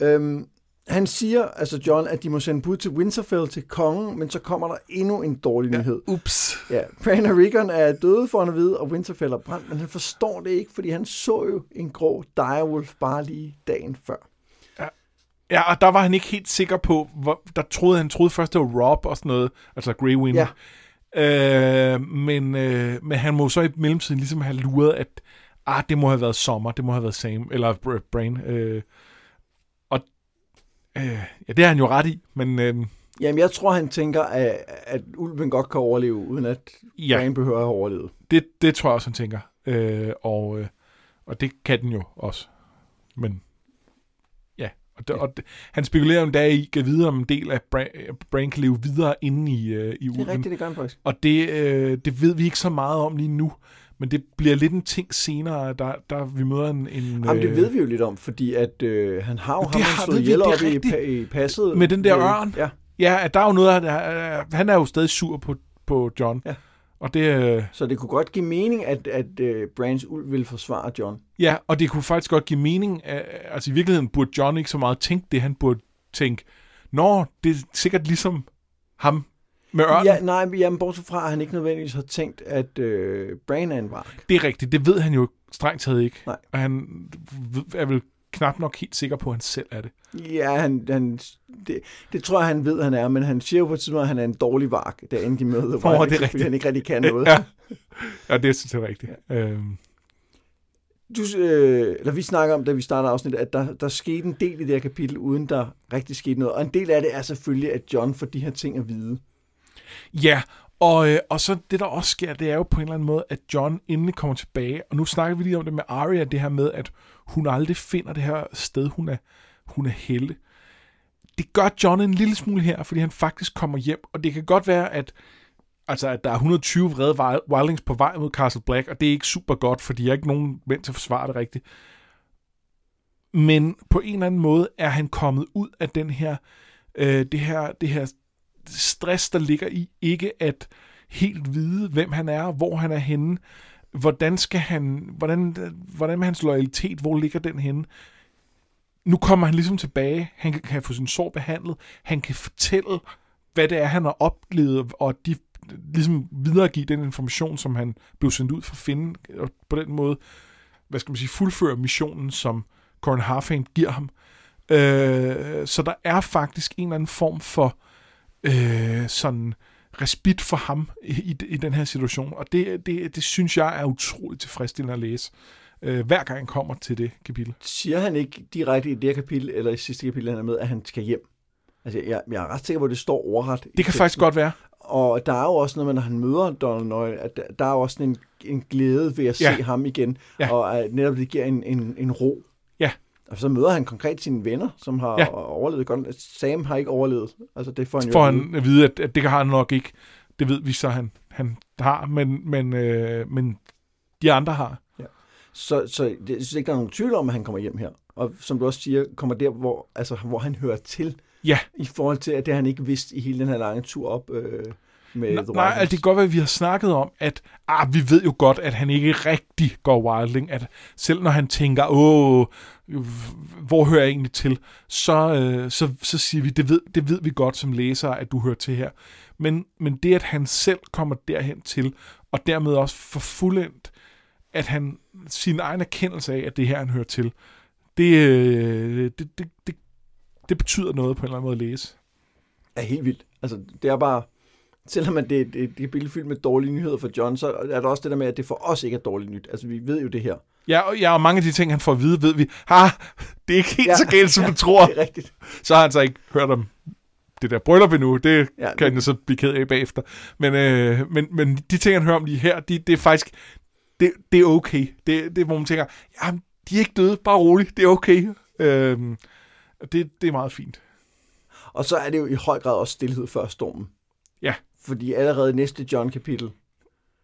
S1: Øhm, han siger, altså John, at de må sende bud til Winterfell til kongen, men så kommer der endnu en dårlig nyhed.
S2: ups.
S1: Ja, Bran og Rickon er døde for at vide, og Winterfell er brændt, men han forstår det ikke, fordi han så jo en grå direwolf bare lige dagen før.
S2: Ja, og der var han ikke helt sikker på, hvor, der troede han troede først, det var Rob og sådan noget, altså Grey Wind.
S1: Ja.
S2: Øh, men, øh, men han må så i mellemtiden ligesom have luret, at ah, det må have været sommer, det må have været Sam, eller Br- Brain. Øh, øh, ja, det har han jo ret i, men øh,
S1: Jamen, jeg tror, han tænker, at, at ulven godt kan overleve, uden at
S2: ja,
S1: Bran behøver at have overlevet.
S2: det, det tror jeg også, han tænker. Øh, og, øh, og det kan den jo også. Men ja, og, det, og det, han spekulerer jo en dag i, kan videre om en del af Brain, Brain kan leve videre inde i, øh, i
S1: Det er
S2: ulven.
S1: rigtigt, det gør han faktisk.
S2: Og det, øh, det ved vi ikke så meget om lige nu, men det bliver lidt en ting senere, der, der vi møder en... en
S1: Jamen, det
S2: øh,
S1: ved vi jo lidt om, fordi at øh, han har jo ham, han
S2: har-
S1: slået ihjel
S2: er
S1: op i, i passet.
S2: Med den der
S1: Øh,
S2: ørn.
S1: Ja,
S2: Ja, at der er jo noget, af, øh, han er jo stadig sur på, på John.
S1: Ja.
S2: Og det, øh,
S1: Så det kunne godt give mening, at, at uh, Brands ulv ville forsvare John.
S2: ja, og det kunne faktisk godt give mening. øh, Altså i virkeligheden burde John ikke så meget tænke det. Han burde tænke, Nå, det er sikkert ligesom ham med ørnen.
S1: Ja, nej, men jamen, bortset fra, at han ikke nødvendigvis har tænkt, at uh, Bran er en vark.
S2: Det er rigtigt, det ved han jo strengt taget ikke.
S1: Nej.
S2: Og han er vel knap nok helt sikker på, at han selv er det.
S1: Ja, han, han, det, det tror jeg, han ved, han er, men han siger jo på et tidspunkt, at han er en dårlig vark, da inden de møder,
S2: det er
S1: fordi
S2: rigtigt.
S1: han ikke rigtig kan noget.
S2: Ja, ja det synes jeg er rigtigt. Ja. Øhm,
S1: Du, øh, eller vi snakker om, da vi starter afsnittet, at der, der skete en del i det her kapitel, uden der rigtig skete noget. Og en del af det er selvfølgelig, at John får de her ting at vide
S2: ja, og, øh, og så det, der også sker, det er jo på en eller anden måde, at John endelig kommer tilbage. Og nu snakker vi lige om det med Arya, det her med, at hun aldrig finder det her sted, hun er, hun er helle. Det gør John en lille smule her, fordi han faktisk kommer hjem. Og det kan godt være, at altså, at der er 120 vrede wildlings på vej mod Castle Black, og det er ikke super godt, fordi jeg er ikke nogen mænd til at forsvare det rigtigt. Men på en eller anden måde er han kommet ud af den her, øh, det her, det her stress, der ligger i ikke at helt vide, hvem han er, hvor han er henne, hvordan skal han, hvordan, hvordan med hans loyalitet, hvor ligger den henne? Nu kommer han ligesom tilbage, han kan, kan få sin sår behandlet, han kan fortælle, hvad det er, han har oplevet, og de ligesom videregive den information, som han blev sendt ud for at finde, og på den måde, hvad skal man sige, fuldføre missionen, som Corin Harfane giver ham. Øh, så der er faktisk en eller anden form for øh, sådan respit for ham i, i, i den her situation, og det, det, det synes jeg er utroligt tilfredsstillende at læse, øh, hver gang han kommer til det kapitel.
S1: Siger han ikke direkte i det her kapitel, eller i sidste kapitel, han er med, at han skal hjem? Altså, jeg, jeg er ret sikker på, at det står overret.
S2: Det kan
S1: teksten.
S2: faktisk godt være.
S1: Og der er jo også noget, med, når han møder Donald Nøje, at der, er jo også en, en glæde ved at
S2: Ja.
S1: se ham igen,
S2: Ja.
S1: og at netop det giver en, en, en ro.
S2: Ja.
S1: Og så møder han konkret sine venner, som har
S2: Ja.
S1: ja. overlevet godt. Sam har ikke overlevet. Altså, det får han vide.
S2: han at vide, at, at det har han nok ikke. Det ved vi så, han, han har, men, men, øh, men de andre har.
S1: Så, så det, jeg synes ikke, der er nogen tvivl om, at han kommer hjem her. Og som du også siger, kommer der, hvor, altså, hvor han hører til,
S2: Ja,
S1: i forhold til, at det han ikke vidst i hele den her lange tur op øh, med
S2: nej,
S1: The
S2: nej altså, det kan godt være, at vi har snakket om, at ah, vi ved jo godt, at han ikke rigtig går wildling. At selv når han tænker, åh, hvor hører jeg egentlig til, så, øh, så, så siger vi, det ved, det ved vi godt som læsere, at du hører til her. Men, men det, at han selv kommer derhen til, og dermed også får fuldendt, at han sin egen erkendelse af, at det her, han hører til, det, øh, det, det, det, det betyder noget på en eller anden måde at læse.
S1: er helt vildt. Altså, det er bare... Selvom det, det, det er billedet fyldt med dårlige nyheder for John, så er der også det der med, at det for os ikke er dårligt nyt. Altså, vi ved jo det her.
S2: Ja, og, ja, og mange af de ting, han får at vide, ved vi, ha, det er ikke helt ja, så galt, som du tror.
S1: Det er rigtigt.
S2: Så har han så ikke hørt om det der bryllup endnu. Det
S1: Ja,
S2: ja, kan han jo så blive ked af bagefter. Men, øh, men, men de ting, han hører om lige her, de, det er faktisk, det, det er okay. Det, det er, hvor man tænker, ja, de er ikke døde, bare roligt, det er okay. Øhm, det, det er meget fint.
S1: Og så er det jo i høj grad også stillhed før stormen.
S2: Ja.
S1: Fordi allerede i næste John-kapitel,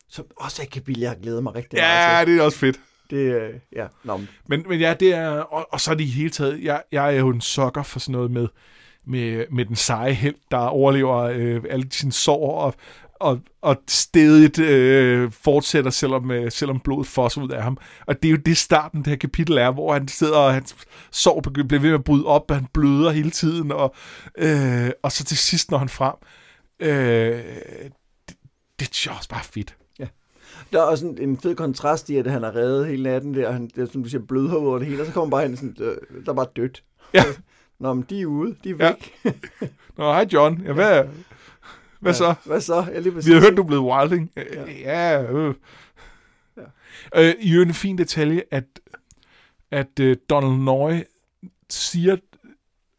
S1: som også er et kapitel, jeg har glædet mig rigtig meget
S2: Ja,
S1: til.
S2: det er også fedt.
S1: Det, øh, ja, Nå, men
S2: Men, men ja, det er, og, og så er det i hele taget, jeg, jeg er jo en sokker for sådan noget med, med, med den seje held, der overlever øh, alle sine sår og, og, og stedigt øh, fortsætter, selvom, øh, selvom blodet fosser ud af ham. Og det er jo det starten, det her kapitel er, hvor han sidder og hans sår begynder- bliver ved med at bryde op, og han bløder hele tiden, og, øh, og så til sidst når han frem. Øh, det, det er jo også bare fedt.
S1: Der er også en, en fed kontrast i, at han har reddet hele natten der, og han, det er, som du siger, blødhår over det hele, og så kommer bare hen sådan, øh, der er bare dødt.
S2: Ja.
S1: Nå, men de er ude, de er
S2: Ja.
S1: væk.
S2: Nå, hej John. Ja, hvad, hvad så?
S1: Hvad så? Jeg lige
S2: Vi har hørt, du er blevet wilding. Ja, ja øh.
S1: Ja.
S2: Øh, I øvrigt en fin detalje, at, at uh, Donald Nøje siger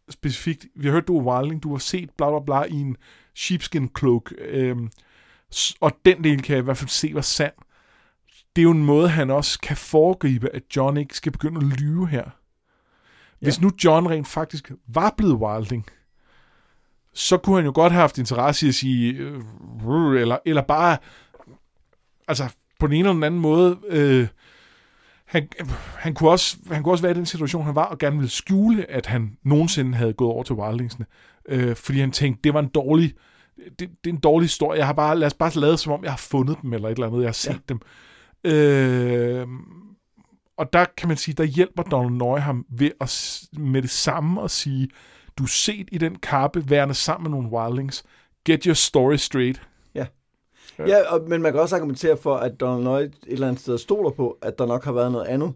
S2: specifikt, vi har hørt, du er wilding, du har set bla bla bla i en sheepskin cloak, s- og den del kan jeg i hvert fald se var sand. Det er jo en måde, han også kan foregribe, at John ikke skal begynde at lyve her. Hvis
S1: Ja.
S2: nu John rent faktisk var blevet wilding, så kunne han jo godt have haft interesse i at sige, øh, eller, eller bare, altså på den ene eller den anden måde, øh, han, han, kunne også, han kunne også være i den situation, han var, og gerne ville skjule, at han nogensinde havde gået over til Wildlingsene. Øh, fordi han tænkte, det var en dårlig, det, det er en dårlig historie. Jeg har bare, lad os bare lade som om, jeg har fundet dem, eller et eller andet, jeg har set ja. dem. Øh, og der kan man sige, der hjælper Donald Nøje ham ved at med det samme at sige, du er set i den kappe, værende sammen med nogle wildlings. Get your story straight.
S1: Ja. Ja, og, men man kan også argumentere for, at Donald Nøje et eller andet sted stoler på, at der nok har været noget andet,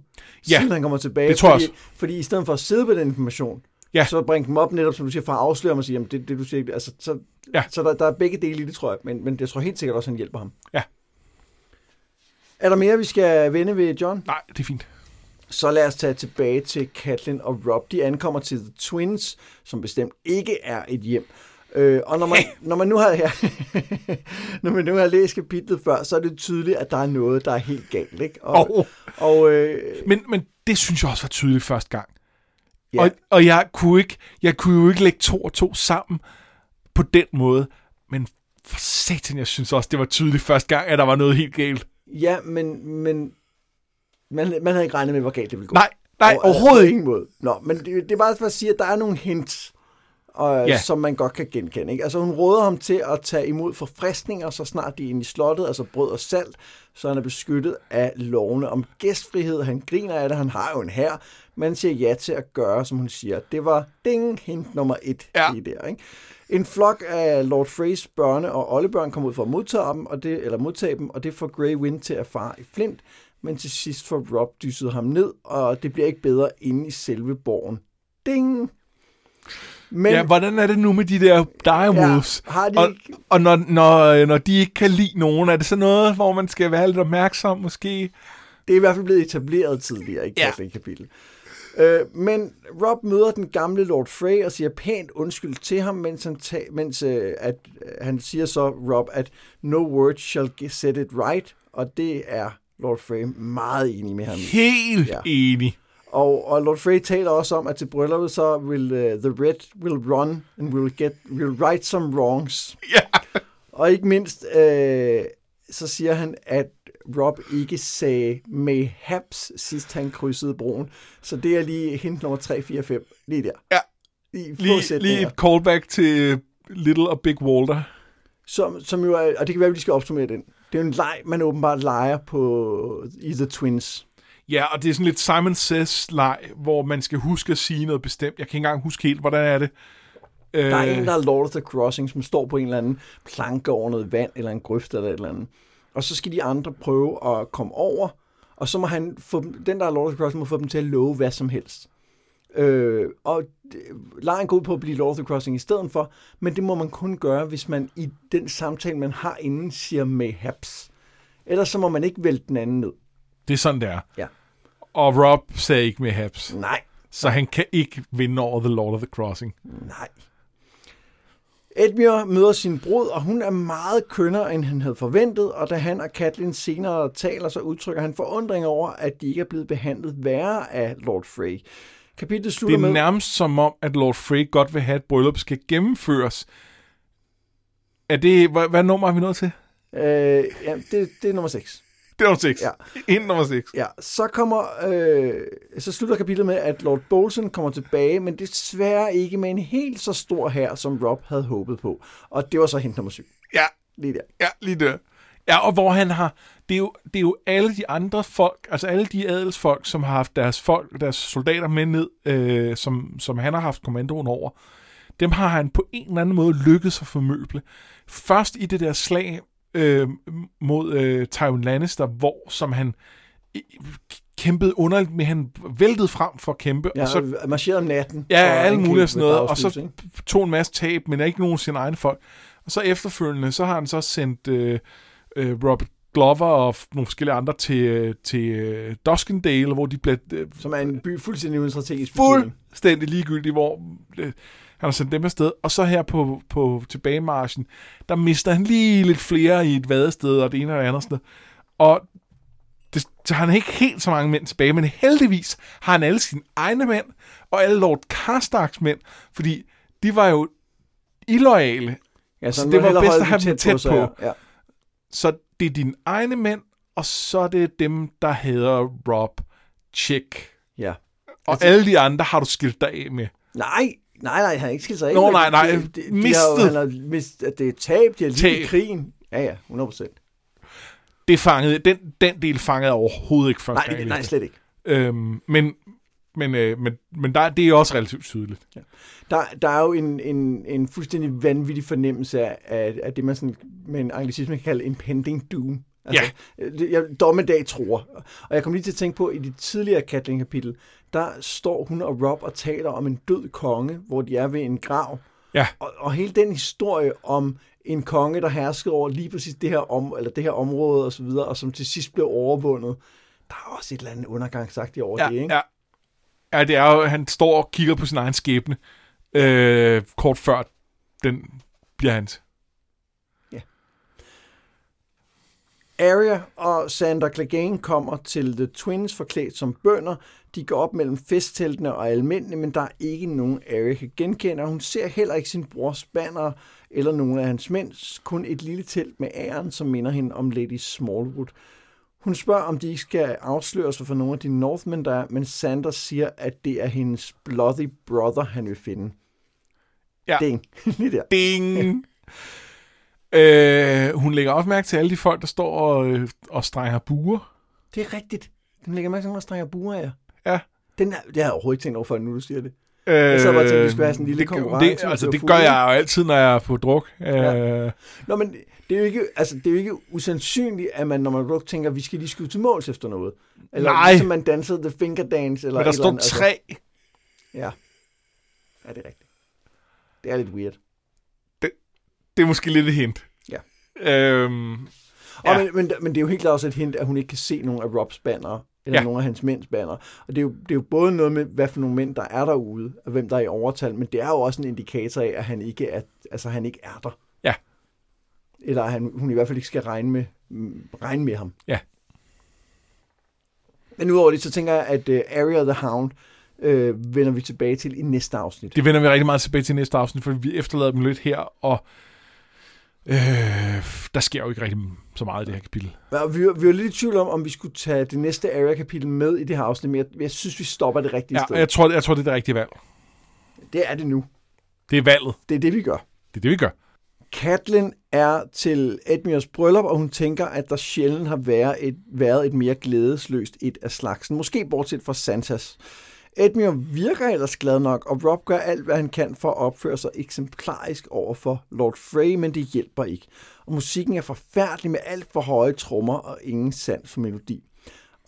S2: Ja,
S1: siden han kommer tilbage.
S2: det tror jeg
S1: fordi, fordi i stedet for at sidde på den information,
S2: Ja.
S1: så bringe dem op netop, som du siger, for at afsløre dem og sige, jamen det, det du siger, altså, så,
S2: Ja.
S1: så der, der er begge dele i det, tror jeg. Men, men jeg tror helt sikkert også, at han hjælper ham.
S2: Ja.
S1: Er der mere, vi skal vende ved John?
S2: Nej, det er fint.
S1: Så lad os tage tilbage til Katlin og Rob. De ankommer til The Twins, som bestemt ikke er et hjem. Øh, og når man, når, man nu har, ja, når man nu har læst kapitlet før, så er det tydeligt, at der er noget, der er helt galt. Ikke? Og,
S2: Og,
S1: og øh,
S2: men, men det synes jeg også var tydeligt første gang.
S1: Ja,
S2: Og, og jeg, kunne ikke, jeg kunne jo ikke lægge to og to sammen på den måde. Men for satan, jeg synes også, det var tydeligt første gang, at der var noget helt galt.
S1: ja, men, men man, man havde ikke regnet med, hvor galt det ville gå.
S2: Nej, nej,
S1: Og-
S2: overhovedet ikke.
S1: ingen måde. Nå, men det, det er bare for at sige, at der er nogle hints, og,
S2: Ja.
S1: ja. som man godt kan genkende. Ikke? Altså hun råder ham til at tage imod forfriskninger, så snart de er inde i slottet, altså brød og salt, så han er beskyttet af lovene om gæstfrihed. Han griner af det, han har jo en her, men siger ja til at gøre, som hun siger. Det var ding, hint nummer et
S2: Ja.
S1: lige der. Ikke? En flok af Lord Freys børne- og oldebørn kommer ud for at modtage dem, og det, eller modtage dem, og det får Grey Wind til at fare i flint, men til sidst får Rob dysset ham ned, og det bliver ikke bedre inde i selve borgen. Ding! Men
S2: Ja, hvordan er det nu med de der direwolves?
S1: Ja, har de
S2: og,
S1: ikke-
S2: og når, når, når de ikke kan lide nogen, er det så noget, hvor man skal være lidt opmærksom måske?
S1: det er i hvert fald blevet etableret tidligere i
S2: ja.
S1: kapitel. Øh, men Rob møder den gamle Lord Frey og siger pænt undskyld til ham, mens han, ta- mens, øh, at, øh, han siger så, Rob, at no words shall set it right, og det er Lord Frey meget enig med ham.
S2: Helt ja. Enig.
S1: Og, og Lord Frey taler også om, at til brylluppet så will uh, the red will run and will get will right some wrongs.
S2: Ja.
S1: Og ikke mindst, øh, så siger han, at Rob ikke sagde mayhaps, sidst han krydsede broen. Så det er lige hint nummer 3, 4, 5. Lige der.
S2: Ja.
S1: Lige,
S2: Lige, et callback til Little og Big Walter.
S1: Som, som jo er, og det kan være, at vi skal opsummere den. Det er jo en leg, man åbenbart leger på i The Twins.
S2: Ja, og det er sådan lidt Simon Says-leg, hvor man skal huske at sige noget bestemt. Jeg kan ikke engang huske helt, hvordan er det. Øh,
S1: Der er en, der er Lord of the Crossing, som står på en eller anden planke over noget vand, eller en grøft eller et eller andet. Og så skal de andre prøve at komme over, og så må han få dem, den, der er Lord of the Crossing, må få dem til at love hvad som helst. Øh, og lejen går ud på at blive Lord of the Crossing i stedet for, men det må man kun gøre, hvis man i den samtale, man har inden, siger mayhaps. Ellers så må man ikke vælte den anden ned.
S2: Det er sådan, det er.
S1: Ja.
S2: Og Rob sagde ikke med Habs,
S1: Nej,
S2: så han kan ikke vinde over The Lord of the Crossing.
S1: Nej. Edmure møder sin brud, og hun er meget kønnere, end han havde forventet, og da han og Katlin senere taler, så udtrykker han forundring over, at de ikke er blevet behandlet værre af Lord Frey. Kapitlet
S2: Det
S1: slutter
S2: er
S1: med...
S2: nærmest som om, at Lord Frey godt vil have, at bryllup skal gennemføres. Er det... Hvad, hvad nummer er vi nået til?
S1: Øh, ja, det, det er nummer 6.
S2: Det er nummer 6.
S1: Ja.
S2: Ind nummer 6.
S1: Ja, så kommer... Øh, så slutter kapitlet med, at Lord Bolton kommer tilbage, men desværre ikke med en helt så stor her, som Rob havde håbet på. Og det var så hint nummer 7.
S2: Ja,
S1: Lige der.
S2: ja, lige der. Ja, og hvor han har... Det er, jo, det er jo alle de andre folk, altså alle de adelsfolk, som har haft deres folk, deres soldater med ned, øh, som, som han har haft kommandoen over, dem har han på en eller anden måde lykkedes at formøble. Først i det der slag øh, mod øh, Tywin Lannister, hvor som han øh, kæmpede underligt med, han væltede frem for at kæmpe,
S1: Ja,
S2: og så
S1: marcherede om natten.
S2: Ja,
S1: at
S2: alle mulige og sådan noget, og så
S1: ikke?
S2: tog en masse tab, men ikke nogen af sine egne folk. Og så efterfølgende, så har han så sendt øh, øh, Robert Glover og nogle forskellige andre til, øh, til øh, Duskendale, hvor de blev øh,
S1: Som er en by fuldstændig uden strategisk betydning.
S2: fuldstændig ligegyldige, hvor han har sendt dem afsted. Og så her på, på tilbagemarschen, der mister han lige lidt flere i et vadested, og det ene og det andet sted. Og det, så har han ikke helt så mange mænd tilbage, men heldigvis har han alle sine egne mænd, og alle Lord Karstaks mænd, fordi de var jo illoyale.
S1: Ja,
S2: Så
S1: så
S2: det var bedst at have
S1: dem
S2: tæt
S1: sig,
S2: på.
S1: Ja.
S2: Så det er dine egne mænd, og så er det dem, der hedder Rob Chick.
S1: ja.
S2: Og altså, alle de andre har du skilt dig af med.
S1: Nej, Nej, nej, han ikke skilt sig af.
S2: Nå, nej, nej,
S1: de- de- de har jo-
S2: mistet.
S1: Han har mistet, at det er tab, de har lige i krigen. Ja, ja, 100 procent.
S2: Det fangede, den, den del fangede overhovedet ikke første
S1: Nej,
S2: gang.
S1: nej, slet ikke.
S2: Øhm, men men, øh, men, men der, det er også relativt tydeligt.
S1: Der, der er jo en, en, en fuldstændig vanvittig fornemmelse af, af, det, man sådan, med en anglicisme kan kalde impending doom. Altså, ja. Jeg, dommedag tror. Og jeg kom lige til at tænke på, i det tidligere Catling-kapitel, der står hun og Rob og taler om en død konge, hvor de er ved en grav.
S2: Ja.
S1: Og, og hele den historie om en konge, der herskede over lige præcis det her, om, eller det her område og så videre, og som til sidst blev overvundet. Der er også et eller andet undergangsagtigt over
S2: Ja,
S1: det, ikke?
S2: ja. ja, det er jo, han står og kigger på sin egen skæbne, øh, kort før den bliver hans.
S1: Arya og Sander Clegane kommer til The Twins forklædt som bønder. De går op mellem festteltene og almindelige, men der er ikke nogen Arya kan genkende, og hun ser heller ikke sin brors banner eller nogen af hans mænd, kun et lille telt med æren, som minder hende om Lady Smallwood. Hun spørger, om de ikke skal afsløre sig for nogle af de Northmen, der er, men Sander siger, at det er hendes bloody brother, han vil finde.
S2: Ja.
S1: Ding. Lige der.
S2: Ding! øh, hun lægger også mærke til alle de folk, der står og, øh, og strænger buer.
S1: Det er rigtigt. Den lægger mærke til, at strenger buer af.
S2: Ja.
S1: Den er, det har jeg overhovedet ikke tænkt over, før nu du siger det.
S2: Øh,
S1: Jeg sad bare og tænkte, vi skulle have sådan en lille
S2: det,
S1: konkurrence,
S2: Det, altså,
S1: det
S2: det gør jeg jo altid, når jeg er på druk.
S1: Ja.
S2: Øh,
S1: Nå, men det er jo ikke, altså, det er jo ikke usandsynligt, at man, når man rock, tænker, at vi skal lige skyde til måls efter noget. Eller
S2: Nej.
S1: ligesom man dansede The Finger Dance. Eller
S2: men der står
S1: andet, altså.
S2: tre.
S1: Ja. Ja, det er rigtigt. Det er lidt weird.
S2: Det er måske lidt et hint.
S1: Ja.
S2: Øhm,
S1: Og
S2: Ja.
S1: men, men, men det er jo helt klart også et hint, at hun ikke kan se nogen af Robs bannere, eller
S2: Ja.
S1: nogen af hans mænds bannere. Og det er, jo, det er jo både noget med, hvad for nogle mænd, der er derude, og hvem der er i overtal, men det er jo også en indikator af, at han ikke er, altså, han ikke er der.
S2: Ja.
S1: Eller at han, hun i hvert fald ikke skal regne med, mm, regne med ham.
S2: Ja.
S1: Men udover det, så tænker jeg, at uh, Arya the Hound øh, vender vi tilbage til i næste afsnit.
S2: det vender vi rigtig meget tilbage til næste afsnit, for vi efterlader dem lidt her, og øh, der sker jo ikke rigtig så meget i det her kapitel.
S1: Ja, vi, var, vi var lidt i tvivl om, om vi skulle tage det næste Arya-kapitel med i det her afsnit, men jeg, jeg synes, vi stopper det rigtige
S2: Ja,
S1: sted.
S2: jeg tror, jeg tror, det er det rigtige valg.
S1: Det er det nu.
S2: Det er valget.
S1: Det er det, vi gør.
S2: Det er det, vi gør.
S1: Catelyn er til Edmures bryllup, og hun tænker, at der sjældent har været et, været et mere glædesløst et af slagsen. Måske bortset fra Santas. Edmure virker ellers glad nok, og Rob gør alt, hvad han kan for at opføre sig eksemplarisk over for Lord Frey, men det hjælper ikke. Og musikken er forfærdelig med alt for høje trommer og ingen sans for melodi.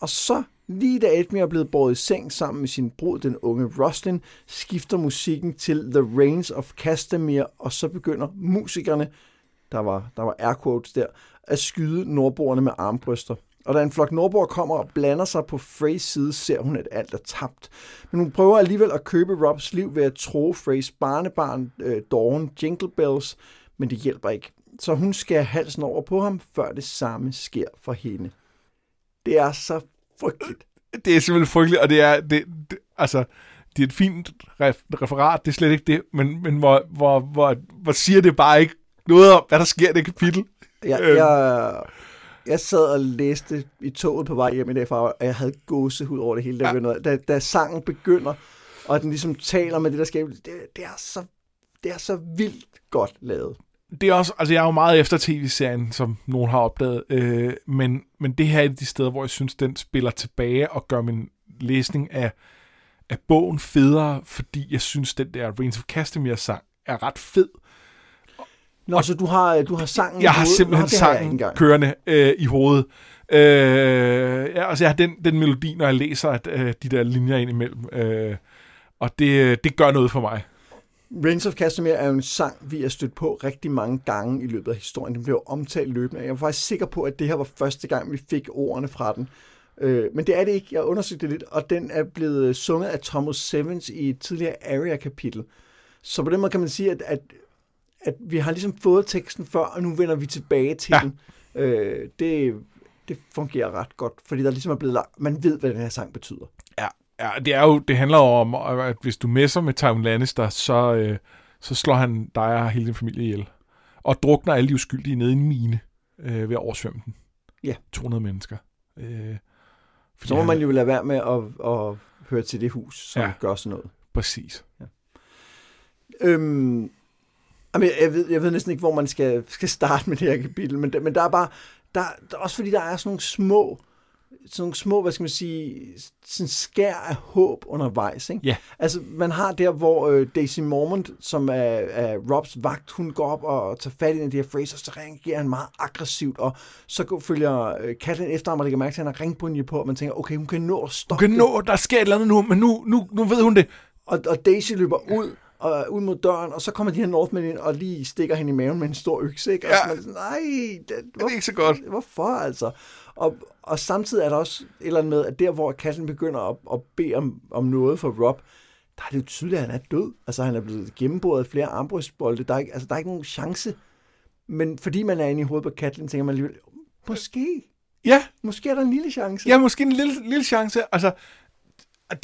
S1: Og så, lige da Edmure er blevet båret i seng sammen med sin brud, den unge Roslin, skifter musikken til The Reigns of Castamere, og så begynder musikerne, der var, der var air quotes der, at skyde nordboerne med armbryster. Og da en flok nordboer kommer og blander sig på Freys side, ser hun, at alt er tabt. Men hun prøver alligevel at købe Robs liv ved at tro Freys barnebarn, øh, Dawn Jingle Bells, men det hjælper ikke. Så hun skærer halsen over på ham, før det samme sker for hende. Det er så frygteligt.
S2: Det er simpelthen frygteligt, og det er, det, det, altså, det er et fint ref, referat, det er slet ikke det, men, men hvor, hvor, hvor, hvor siger det bare ikke noget om, hvad der sker i det kapitel.
S1: Jeg,
S2: Øhm.
S1: jeg, jeg sad og læste i toget på vej hjem i dag fra, og jeg havde gåsehud over det hele. Der
S2: Ja.
S1: ja. da, da sangen begynder, og den ligesom taler med det, der sker, det, det, er, så, det er så vildt godt lavet.
S2: Det er også, altså jeg er jo meget efter tv-serien, som nogen har opdaget, øh, men, men det her er de steder, hvor jeg synes, den spiller tilbage og gør min læsning af, af bogen federe, fordi jeg synes, den der Reigns of Castamere sang er ret fed.
S1: Nå, så du har, du har sangen i
S2: Jeg har simpelthen
S1: Nå, har
S2: sangen
S1: engang.
S2: kørende øh, i hovedet. Øh, ja, altså jeg har den, den melodi, når jeg læser at, øh, de der linjer ind imellem. Øh, og det, det gør noget for mig.
S1: Reigns of Castamere er jo en sang, vi har stødt på rigtig mange gange i løbet af historien. Den blev omtalt løbende. Jeg var faktisk sikker på, at det her var første gang, vi fik ordene fra den. Øh, men det er det ikke. Jeg undersøgte det lidt, og den er blevet sunget af Thomas Sevens i et tidligere Aria-kapitel. Så på den måde kan man sige, at, at, at vi har ligesom fået teksten før, og nu vender vi tilbage til
S2: Ja.
S1: den. Øh, det, det fungerer ret godt, fordi der ligesom er blevet lagt, man ved, hvad den her sang betyder.
S2: Ja, ja det, er jo, det handler jo om, at hvis du messer med Tywin Lannister, så, øh, så slår han dig og hele din familie ihjel. Og drukner alle de uskyldige nede i en mine øh, ved at oversvømme den.
S1: Ja.
S2: 200 mennesker. Øh, fordi
S1: Så må
S2: han-
S1: man jo lade være med at, at høre til det hus, som
S2: Ja.
S1: ja. gør sådan noget.
S2: Præcis.
S1: Øhm, jamen, jeg, ved, jeg ved næsten ikke, hvor man skal, skal starte med det her kapitel, men, men der er bare, der, der, også fordi der er sådan nogle små, sådan nogle små, hvad skal man sige, sådan skær af håb undervejs. Ikke?
S2: Ja.
S1: Altså, man har der, hvor øh, Daisy Mormont, som er, er Robs vagt, hun går op og tager fat i den her Fraser, så reagerer han meget aggressivt, og så følger øh, Catelyn efter ham, og lægger mærke til, at han har ringbunje på, og man tænker, okay, hun kan nå at
S2: Hun
S1: stoppe
S2: kan nå, der sker et eller andet nu, men nu, nu, nu ved hun det.
S1: og, og Daisy løber ud, og ud mod døren, og så kommer de her Northmen ind, og lige stikker hende i maven med en stor økse, ikke? Og
S2: Ja.
S1: så man sådan, nej, det,
S2: Det er ikke så godt.
S1: Hvorfor altså? Og, og samtidig er der også et eller andet med, at der hvor Catelyn begynder at, at bede om, om noget for Rob, der er det jo tydeligt, at han er død. Altså han er blevet gennemboret af flere armbrystbolde. Der er ikke, altså, der er ikke nogen chance. Men fordi man er inde i hovedet på Catelyn, tænker man alligevel, måske,
S2: Ja,
S1: måske er der en lille chance.
S2: ja måske en lille, lille chance. Altså,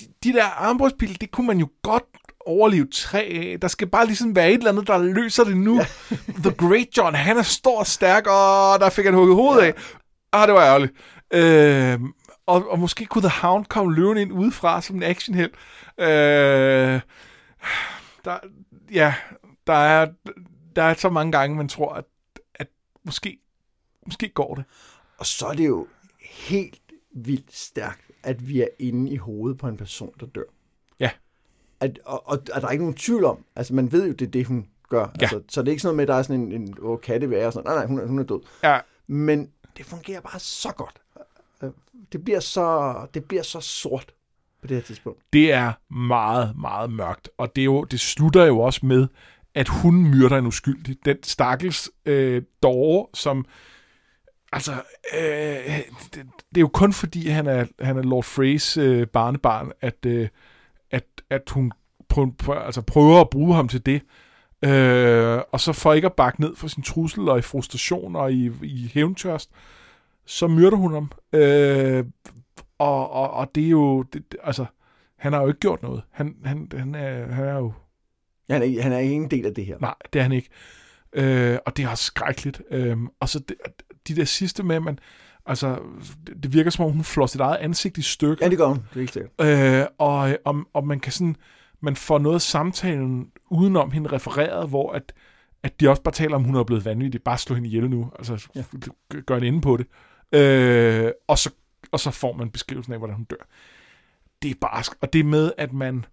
S2: de, de der armbrystpil, det kunne man jo godt overleve tre af. Der skal bare ligesom være et eller andet, der løser det nu. Ja. The Great John, han er stor og stærk, og der fik han hugget hovedet ja. af. Ah, det var ærgerligt. Øh, og, og måske kunne The Hound komme løven ind udefra som en actionheld. Øh, der, ja, der er, der er så mange gange, man tror, at, at måske, måske går det.
S1: Og så er det jo helt vildt stærkt, at vi er inde i hovedet på en person, der dør. At, og, og, og der er ikke nogen tvivl om, altså man ved jo, det er det, hun gør.
S2: Ja.
S1: Altså, så det er ikke sådan noget med, at der er sådan en, en åh, katte være, og sådan, nej, nej, hun er, hun er død.
S2: Ja,
S1: Men det fungerer bare så godt. Øh, Det bliver så, det bliver så sort på det her tidspunkt.
S2: det er meget, meget mørkt. Og det, er jo, det slutter jo også med, at hun myrder en uskyldig. Den stakkels øh, Dore, som... Altså, øh, det, det er jo kun fordi, han er, han er Lord Freys øh, barnebarn, at, øh, at, at hun prøver, prøver, altså prøver at bruge ham til det. Øh, og så for ikke at bakke ned for sin trussel og i frustration og i, i hævntørst, så myrder hun ham. Øh, og, og, og det er jo... Det, altså, han har jo ikke gjort noget. Han, han, han, er, han er jo...
S1: Han er, han er ikke en del af det her.
S2: Nej, det er han ikke. Øh, og det er også skrækkeligt. Øh, og så det, de der sidste med, man... Altså, det, virker som om, hun flår sit eget ansigt i stykker.
S1: Ja, det gør hun. Det er helt sikkert.
S2: Øh, og, og, og man kan sådan, man får noget af samtalen udenom hende refereret, hvor at, at de også bare taler om, hun er blevet vanvittig. Bare slå hende ihjel nu. Altså,
S1: ja.
S2: gør en ende på det. Øh, og, så, og så får man beskrivelsen af, hvordan hun dør. Det er barsk. Og det med, at man...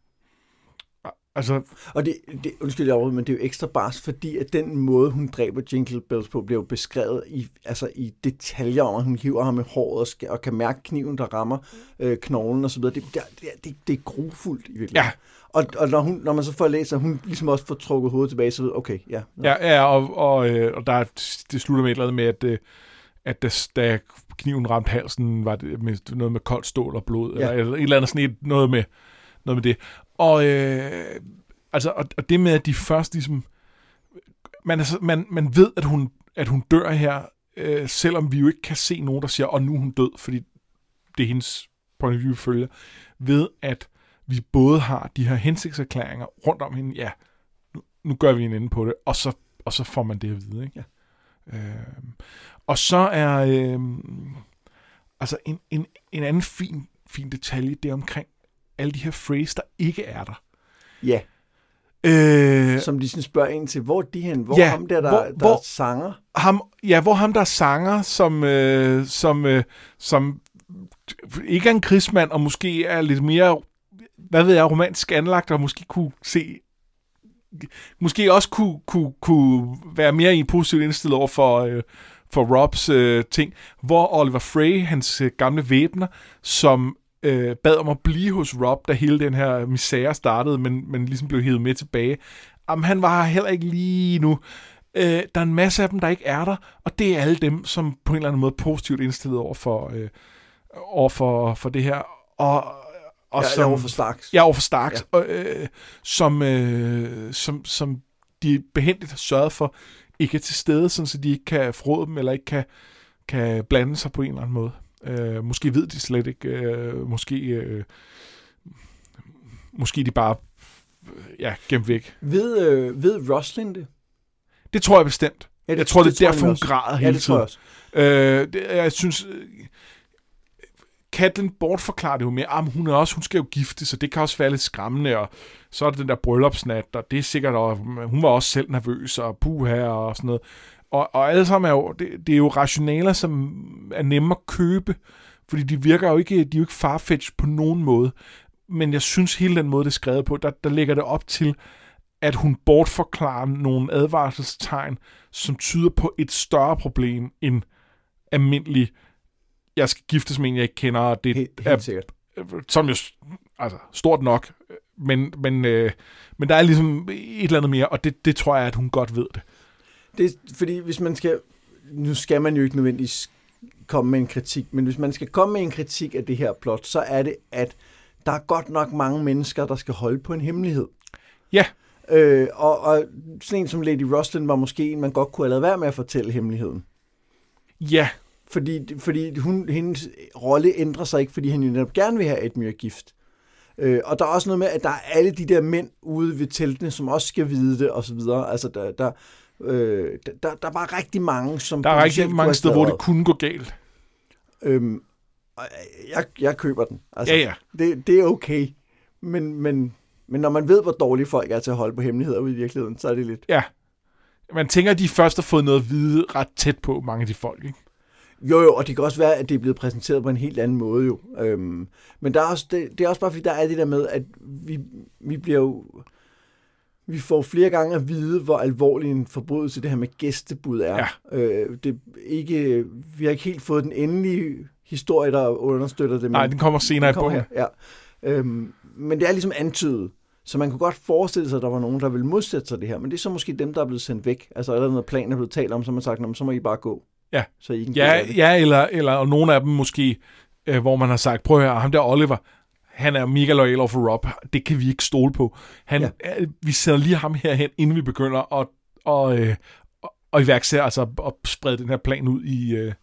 S2: Altså,
S1: Og det, det undskyld jeg overhovedet, men det er jo ekstra bars, fordi at den måde, hun dræber Jingle Bells på, bliver jo beskrevet i, altså i detaljer om, at hun hiver ham i håret og, skal, og kan mærke kniven, der rammer øh, knoglen og så videre. Det, det, det, det, er grufuldt i virkeligheden.
S2: Ja.
S1: Og, og når, hun, når man så får læst, at hun ligesom også får trukket hovedet tilbage, så ved okay, ja. nå.
S2: ja, ja og, og, øh, og der, er- det slutter med et eller andet med, at, øh, at da, da kniven ramte halsen, var det med, noget med koldt stål og blod,
S1: Ja.
S2: ja. eller, eller et eller andet sådan et, noget med, noget med det. Og, øh, altså, og, og det med, at de først ligesom... Man, er, så- man, man ved, at hun, at hun dør her, øh, selvom vi jo ikke kan se nogen, der siger, og nu er hun død, fordi det er hendes point of view følger, ved at vi både har de her hensigtserklæringer rundt om hende, ja, nu, nu gør vi en ende på det, og så, og så får man det at vide, ikke? Ja. Øh, og så er øh, altså en, en, en anden fin, fin detalje, det er omkring alle de her phrase, der ikke er der.
S1: ja.
S2: Øh,
S1: Som de sådan spørger ind til, hvor er de hen? Hvor
S2: Ja,
S1: ham der, der,
S2: hvor-
S1: hvor, der
S2: hvor-
S1: er sanger?
S2: ham, ja, hvor ham der er sanger, som, øh, som, øh, som ikke er en krigsmand, og måske er lidt mere, hvad ved jeg, romantisk anlagt, og måske kunne se, måske også kunne, kunne, kunne være mere i en positiv indstillet over for, øh, for Robs øh, ting, hvor Oliver Frey, hans øh, gamle væbner, som øh, bad om at blive hos Rob, da hele den her misære startede, men, men ligesom blev hævet med tilbage. Jamen, han var her heller ikke lige nu. Øh, der er en masse af dem, der ikke er der, og det er alle dem, som på en eller anden måde er positivt indstillet over for, øh, over for, for det her. Og, og
S1: Ja,
S2: som,
S1: over for Starks.
S2: Ja, over for Starks, ja. og, øh, som, øh, som, som de behendigt har sørget for, ikke er til stede, sådan så de ikke kan frode dem, eller ikke kan, kan blande sig på en eller anden måde. Øh, måske ved de slet ikke, øh, måske, øh, måske er de bare ja, gemt væk.
S1: Ved, øh, ved Roslyn det?
S2: Det tror jeg bestemt.
S1: Ja,
S2: jeg tror, det er
S1: tror jeg
S2: derfor, hun græder
S1: Ja,
S2: hele
S1: det tror jeg
S2: tiden.
S1: også.
S2: Øh, det, jeg synes, øh, Catelyn bortforklarer det jo med, at hun, er også, hun skal jo gifte, så det kan også være lidt skræmmende, og så er det den der bryllupsnat, og det er sikkert, og hun var også selv nervøs, og puha, og sådan noget. Og, og alle sammen er jo, det, det er jo rationaler, som er nemme at købe, fordi de virker jo ikke, de er jo ikke farfetch på nogen måde. Men jeg synes, hele den måde, det er skrevet på, der, der lægger det op til, at hun bortforklarer nogle advarselstegn, som tyder på et større problem end almindelig, jeg skal giftes med en, jeg ikke kender, og det
S1: Helt, helt
S2: er,
S1: sikkert.
S2: som jo altså, stort nok, men, men, øh, men der er ligesom et eller andet mere, og det, det tror jeg, at hun godt ved det.
S1: Det er, fordi hvis man skal... Nu skal man jo ikke nødvendigvis komme med en kritik, men hvis man skal komme med en kritik af det her plot, så er det, at der er godt nok mange mennesker, der skal holde på en hemmelighed.
S2: Ja,
S1: Øh, og, og sådan en som Lady Roslin var måske en, man godt kunne have lavet være med at fortælle hemmeligheden.
S2: ja,
S1: Fordi, fordi hun, hendes rolle ændrer sig ikke, fordi han jo netop gerne vil have Edmure gift. Øh, og der er også noget med, at der er alle de der mænd ude ved teltene, som også skal vide det, og så videre. Altså, der, der, øh, der, der er bare rigtig mange, som...
S2: der er rigtig mange steder, hvor det kunne gå galt.
S1: Øhm, jeg, jeg køber den. Altså,
S2: Ja, ja.
S1: Det, det er okay. Men, men, men når man ved, hvor dårlige folk er til at holde på hemmeligheder ude i virkeligheden, så er det lidt...
S2: Ja. Man tænker, at de først har fået noget at vide ret tæt på, mange af de folk, ikke?
S1: Jo, jo, og det kan også være, at det er blevet præsenteret på en helt anden måde jo. Øhm, men der er også, det, det er også bare, fordi der er det der med, at vi, vi bliver jo... Vi får flere gange at vide, hvor alvorlig en forbrydelse det her med gæstebud er.
S2: Ja.
S1: Øh, det er ikke, vi har ikke helt fået den endelige historie, der understøtter det.
S2: Nej,
S1: men-
S2: den kommer senere i
S1: Den kommer
S2: bogen.
S1: her, ja. Øhm, men det er ligesom antydet. Så man kunne godt forestille sig, at der var nogen, der ville modsætte sig det her. Men det er så måske dem, der er blevet sendt væk. Altså, eller noget plan er blevet talt om, så har man sagt, "Nå, men så må I bare gå.
S2: Ja.
S1: Så I kan
S2: Ja, ja eller, eller og nogle af dem måske, øh, hvor man har sagt, prøv at høre, ham der Oliver, han er mega loyal over for Rob. Det kan vi ikke stole på. Han,
S1: Ja.
S2: ja. Vi sender lige ham herhen, inden vi begynder at, og, øh, og, iværksætte, altså at sprede den her plan ud i... Øh,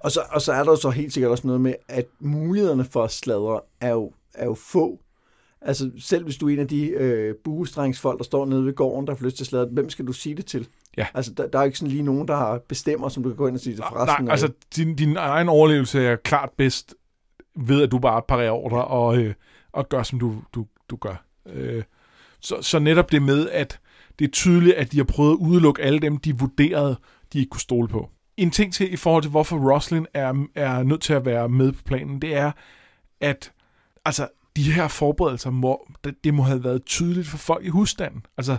S1: Og så, og så er der jo så helt sikkert også noget med, at mulighederne for at sladre er jo, er jo få. Altså selv hvis du er en af de øh, buestrengsfolk, der står nede ved gården, der har lyst til at sladre, hvem skal du sige det til?
S2: Ja.
S1: Altså der, der er jo ikke sådan lige nogen, der har bestemmer, som du kan gå ind og sige til forresten.
S2: nej, altså din, din egen overlevelse er klart bedst ved, at du bare parerer ordre og, øh, og gør, som du, du, du gør. Øh, så, så netop det med, at det er tydeligt, at de har prøvet at udelukke alle dem, de vurderede, de ikke kunne stole på. En ting til i forhold til, hvorfor Roslin er, er nødt til at være med på planen, det er, at altså, de her forberedelser, må, det, det må have været tydeligt for folk i husstanden. Altså,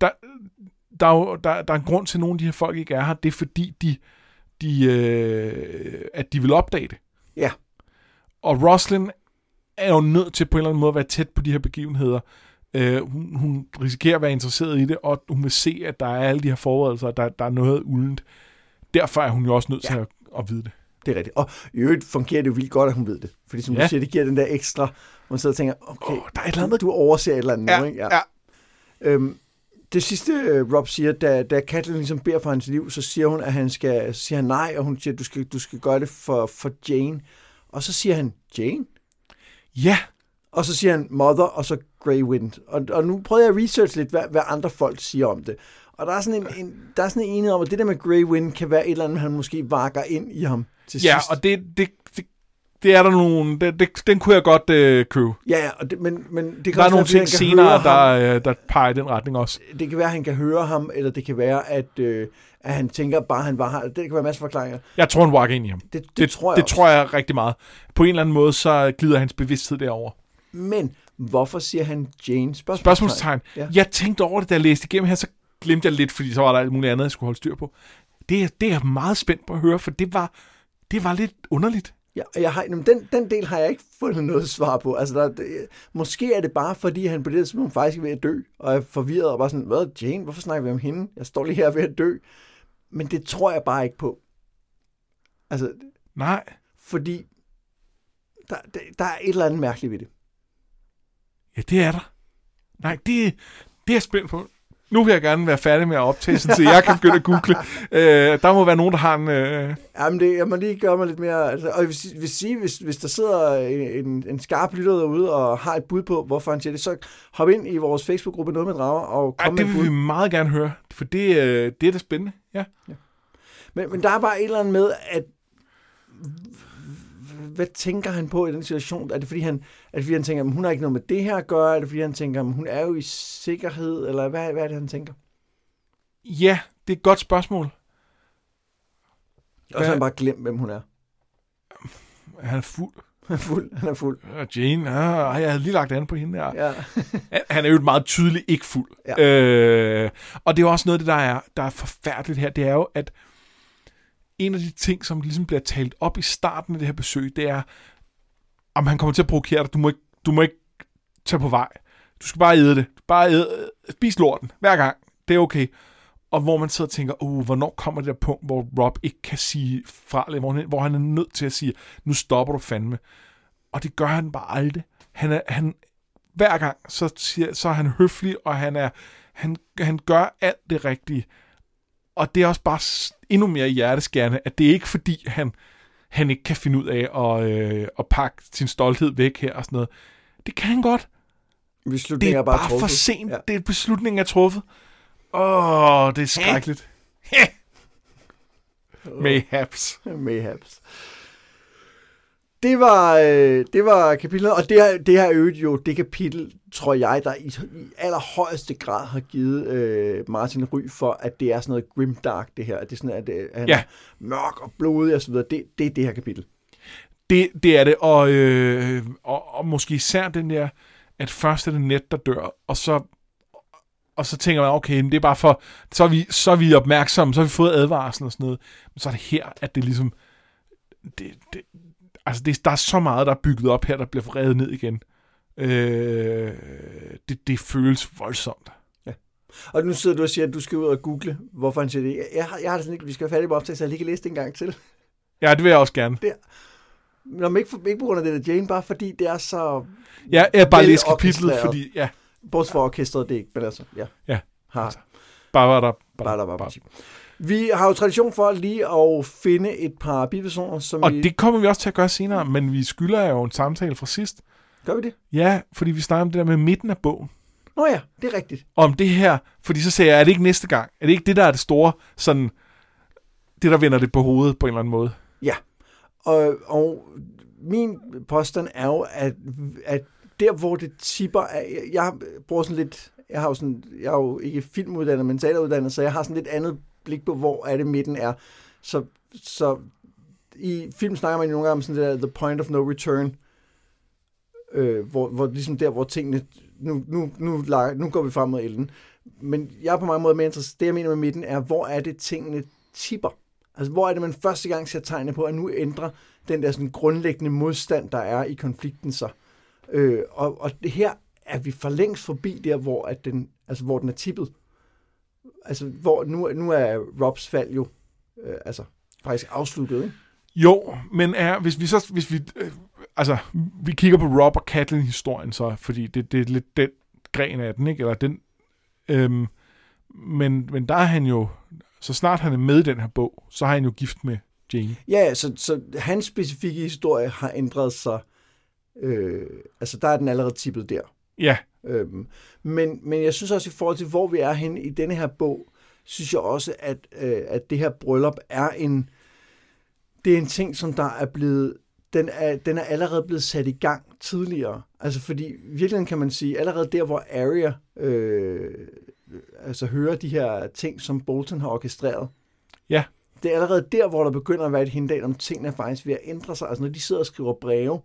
S2: der, der, er jo, der, der er en grund til, at nogle af de her folk ikke er her. Det er fordi, de, de, øh, at de vil opdage det.
S1: Ja.
S2: Og Roslyn er jo nødt til på en eller anden måde at være tæt på de her begivenheder. Øh, hun, hun risikerer at være interesseret i det, og hun vil se, at der er alle de her forberedelser, og der, der er noget uldent. Derfor er hun jo også nødt
S1: Ja.
S2: til at, at vide det.
S1: Det er rigtigt. Og i øvrigt fungerer det jo vildt godt, at hun ved det. Fordi som ja.
S2: Ja.
S1: du siger, det giver den der ekstra, man sidder og tænker, okay,
S2: Åh, der er et eller andet.
S1: du overser et eller andet nu, ikke?
S2: ja.
S1: Øhm, det sidste, øh, Rob siger, da, da Catelyn ligesom beder for hans liv, så siger hun, at han skal, siger han nej, og hun siger, du skal, du skal gøre det for, for Jane. Og så siger han, Jane?
S2: ja,
S1: Og så siger han Mother, og så Grey Wind. Og, og nu prøvede jeg at researche lidt, hvad, hvad andre folk siger om det. Og der er sådan en, en, der er sådan en enighed om, at det der med Grey Wind kan være et eller andet, han måske vakker ind i ham til
S2: ja
S1: sidst.
S2: og det, det, det, er der nogen, det, det, den kunne jeg godt øh, købe.
S1: Ja, og det, men, men det kan
S2: Der er nogle ting senere, der, øh, der peger i den retning også.
S1: det kan være, at han kan høre ham, eller det kan være, at, øh, at han tænker bare, at han var her. Det kan være en masse forklaringer.
S2: Jeg tror, han walker ind i ham.
S1: Det, det,
S2: Det,
S1: tror jeg
S2: det
S1: også.
S2: tror jeg rigtig meget. På en eller anden måde, så glider hans bevidsthed derover.
S1: Men hvorfor siger han Jane? Spørgsmålstegn.
S2: Spørgsmålstegn.
S1: Ja.
S2: Jeg tænkte over det, da jeg læste igennem her, så glemte jeg lidt, fordi så var der alt muligt andet, jeg skulle holde styr på. Det, er- det er jeg meget spændt på at høre, for det var, det var lidt underligt.
S1: Ja, jeg har, jamen, den, den del har jeg ikke fundet noget svar på. Altså, der, det, måske er det bare, fordi han på det tidspunkt faktisk er ved at dø, og er forvirret og bare sådan, hvad, Jane, hvorfor snakker vi om hende? Jeg står lige her ved at dø. Men det tror jeg bare ikke på. Altså,
S2: Nej.
S1: fordi der, der, der er et eller andet mærkeligt ved det.
S2: Ja, det er der. Nej, det, det er jeg spændt på. Nu vil jeg gerne være færdig med at optage, sådan, så jeg kan begynde at google. Øh, der må være nogen, der har en... Øh...
S1: Jamen, det, jeg må lige gøre mig lidt mere... Altså, og jeg vil, vil sige, hvis, hvis der sidder en, en skarp lytter derude og har et bud på, hvorfor han siger det, så hop ind i vores Facebook-gruppe Noget med Drager og
S2: Ej,
S1: kom
S2: det
S1: med et
S2: vil
S1: bud.
S2: vi meget gerne høre, for det, øh, det er da spændende. Ja.
S1: Men, men der er bare et eller andet med, at hvad tænker han på i den situation? Er det fordi han, er det fordi han tænker, at hun har ikke noget med det her at gøre? Er det fordi han tænker, at hun er jo i sikkerhed? Eller hvad, hvad er det, han tænker?
S2: Ja, det er et godt spørgsmål.
S1: Og så har han bare glemt, hvem hun er.
S2: Han er fuld.
S1: Han er fuld. Han er fuld.
S2: Ja, Jane, ah, jeg havde lige lagt an på hende der.
S1: Ja.
S2: han er jo meget tydeligt ikke fuld.
S1: Ja.
S2: Øh, og det er jo også noget det, der er, der er forfærdeligt her, det er jo, at en af de ting, som ligesom bliver talt op i starten af det her besøg, det er, om han kommer til at provokere dig, du må ikke, du må ikke tage på vej. Du skal bare æde det. Bare æde, spis lorten hver gang. Det er okay. Og hvor man sidder og tænker, oh, hvornår kommer det der punkt, hvor Rob ikke kan sige fra, eller hvor han, hvor han er nødt til at sige, nu stopper du fandme. Og det gør han bare aldrig. Han er, han, hver gang, så, siger, så er han høflig, og han, er, han, han gør alt det rigtige. Og det er også bare endnu mere hjerteskærende, at det er ikke fordi, han, han ikke kan finde ud af at, øh, at pakke sin stolthed væk her og sådan noget. Det kan han godt. Det er, er bare, bare for sent. Ja. Det er beslutningen er truffet. Åh, oh, det er skrækkeligt. Mayhaps.
S1: Mayhaps. Det var, øh, det var kapitlet, og det, er, det her øvrigt jo det kapitel, tror jeg, der i, i allerhøjeste grad har givet øh, Martin Ry for, at det er sådan noget grimdark, det her. At det er sådan, at, at han ja. er mørk og blodig og så videre. Det, det er det her kapitel.
S2: Det, det er det, og, øh, og, og måske især den der, at først er det net, der dør, og så og så tænker man, okay, men det er bare for, så er vi, så er vi opmærksomme, så har vi fået advarsel og sådan noget. Men så er det her, at det ligesom, det, det, altså det, der er så meget, der er bygget op her, der bliver fredet ned igen. Øh, det, det føles voldsomt. Ja.
S1: Og nu sidder du og siger, at du skal ud og google, hvorfor han siger det. Jeg, jeg, jeg har det sådan ikke, vi skal have fat i optag, så jeg lige kan læse det en gang til.
S2: Ja, det vil jeg også gerne.
S1: Det, Nå, men ikke, for, ikke på grund af det der Jane, bare fordi det er så...
S2: Ja, jeg bare læse kapitlet, fordi... Ja,
S1: Bortset for orkestret, det er ikke, men altså, ja.
S2: Ja. Har. Altså, bare var der.
S1: Bare, der, bare, bare. Vi har jo tradition for lige at finde et par bipersoner, som
S2: Og
S1: vi...
S2: det kommer vi også til at gøre senere, men vi skylder jo en samtale fra sidst.
S1: Gør vi det?
S2: Ja, fordi vi snakker om det der med midten af bogen.
S1: Nå ja, det er rigtigt.
S2: Om det her, fordi så sagde jeg, er det ikke næste gang? Er det ikke det, der er det store, sådan, det der vender det på hovedet på en eller anden måde?
S1: Ja, og, og min påstand er jo, at, at der, hvor det tipper, jeg, jeg bruger sådan lidt, jeg har jo sådan, jeg er jo ikke filmuddannet, men teateruddannet, så jeg har sådan lidt andet blik på, hvor er det midten er. Så, så i film snakker man jo nogle gange om sådan det der, the point of no return, øh, hvor, hvor ligesom der, hvor tingene, nu, nu, nu, nu går vi frem mod elden. Men jeg er på mange måder mere interesseret, det jeg mener med midten er, hvor er det tingene tipper? Altså, hvor er det, man første gang ser tegne på, at nu ændrer den der sådan grundlæggende modstand, der er i konflikten sig. Øh, og, og det her er vi for længst forbi der, hvor, at den, altså, hvor den er tippet. Altså, hvor nu, nu er Robs fald jo øh, altså, faktisk afsluttet, ikke?
S2: Jo, men er, hvis vi så, hvis vi, øh, altså, vi kigger på Rob og Kathleen-historien så, fordi det, det er lidt den gren af den, ikke? Eller den, øhm, men, men der er han jo, så snart han er med i den her bog, så har han jo gift med Jane.
S1: Ja, så, så hans specifikke historie har ændret sig Øh, altså, der er den allerede tippet der.
S2: Ja.
S1: Øhm, men, men jeg synes også, i forhold til, hvor vi er henne i denne her bog, synes jeg også, at, øh, at det her bryllup er en, det er en ting, som der er blevet, den er, den er allerede blevet sat i gang tidligere. Altså fordi virkelig kan man sige, allerede der, hvor Arya øh, altså hører de her ting, som Bolton har orkestreret.
S2: Ja.
S1: Det er allerede der, hvor der begynder at være et hindal om tingene faktisk ved at ændre sig. Altså når de sidder og skriver breve,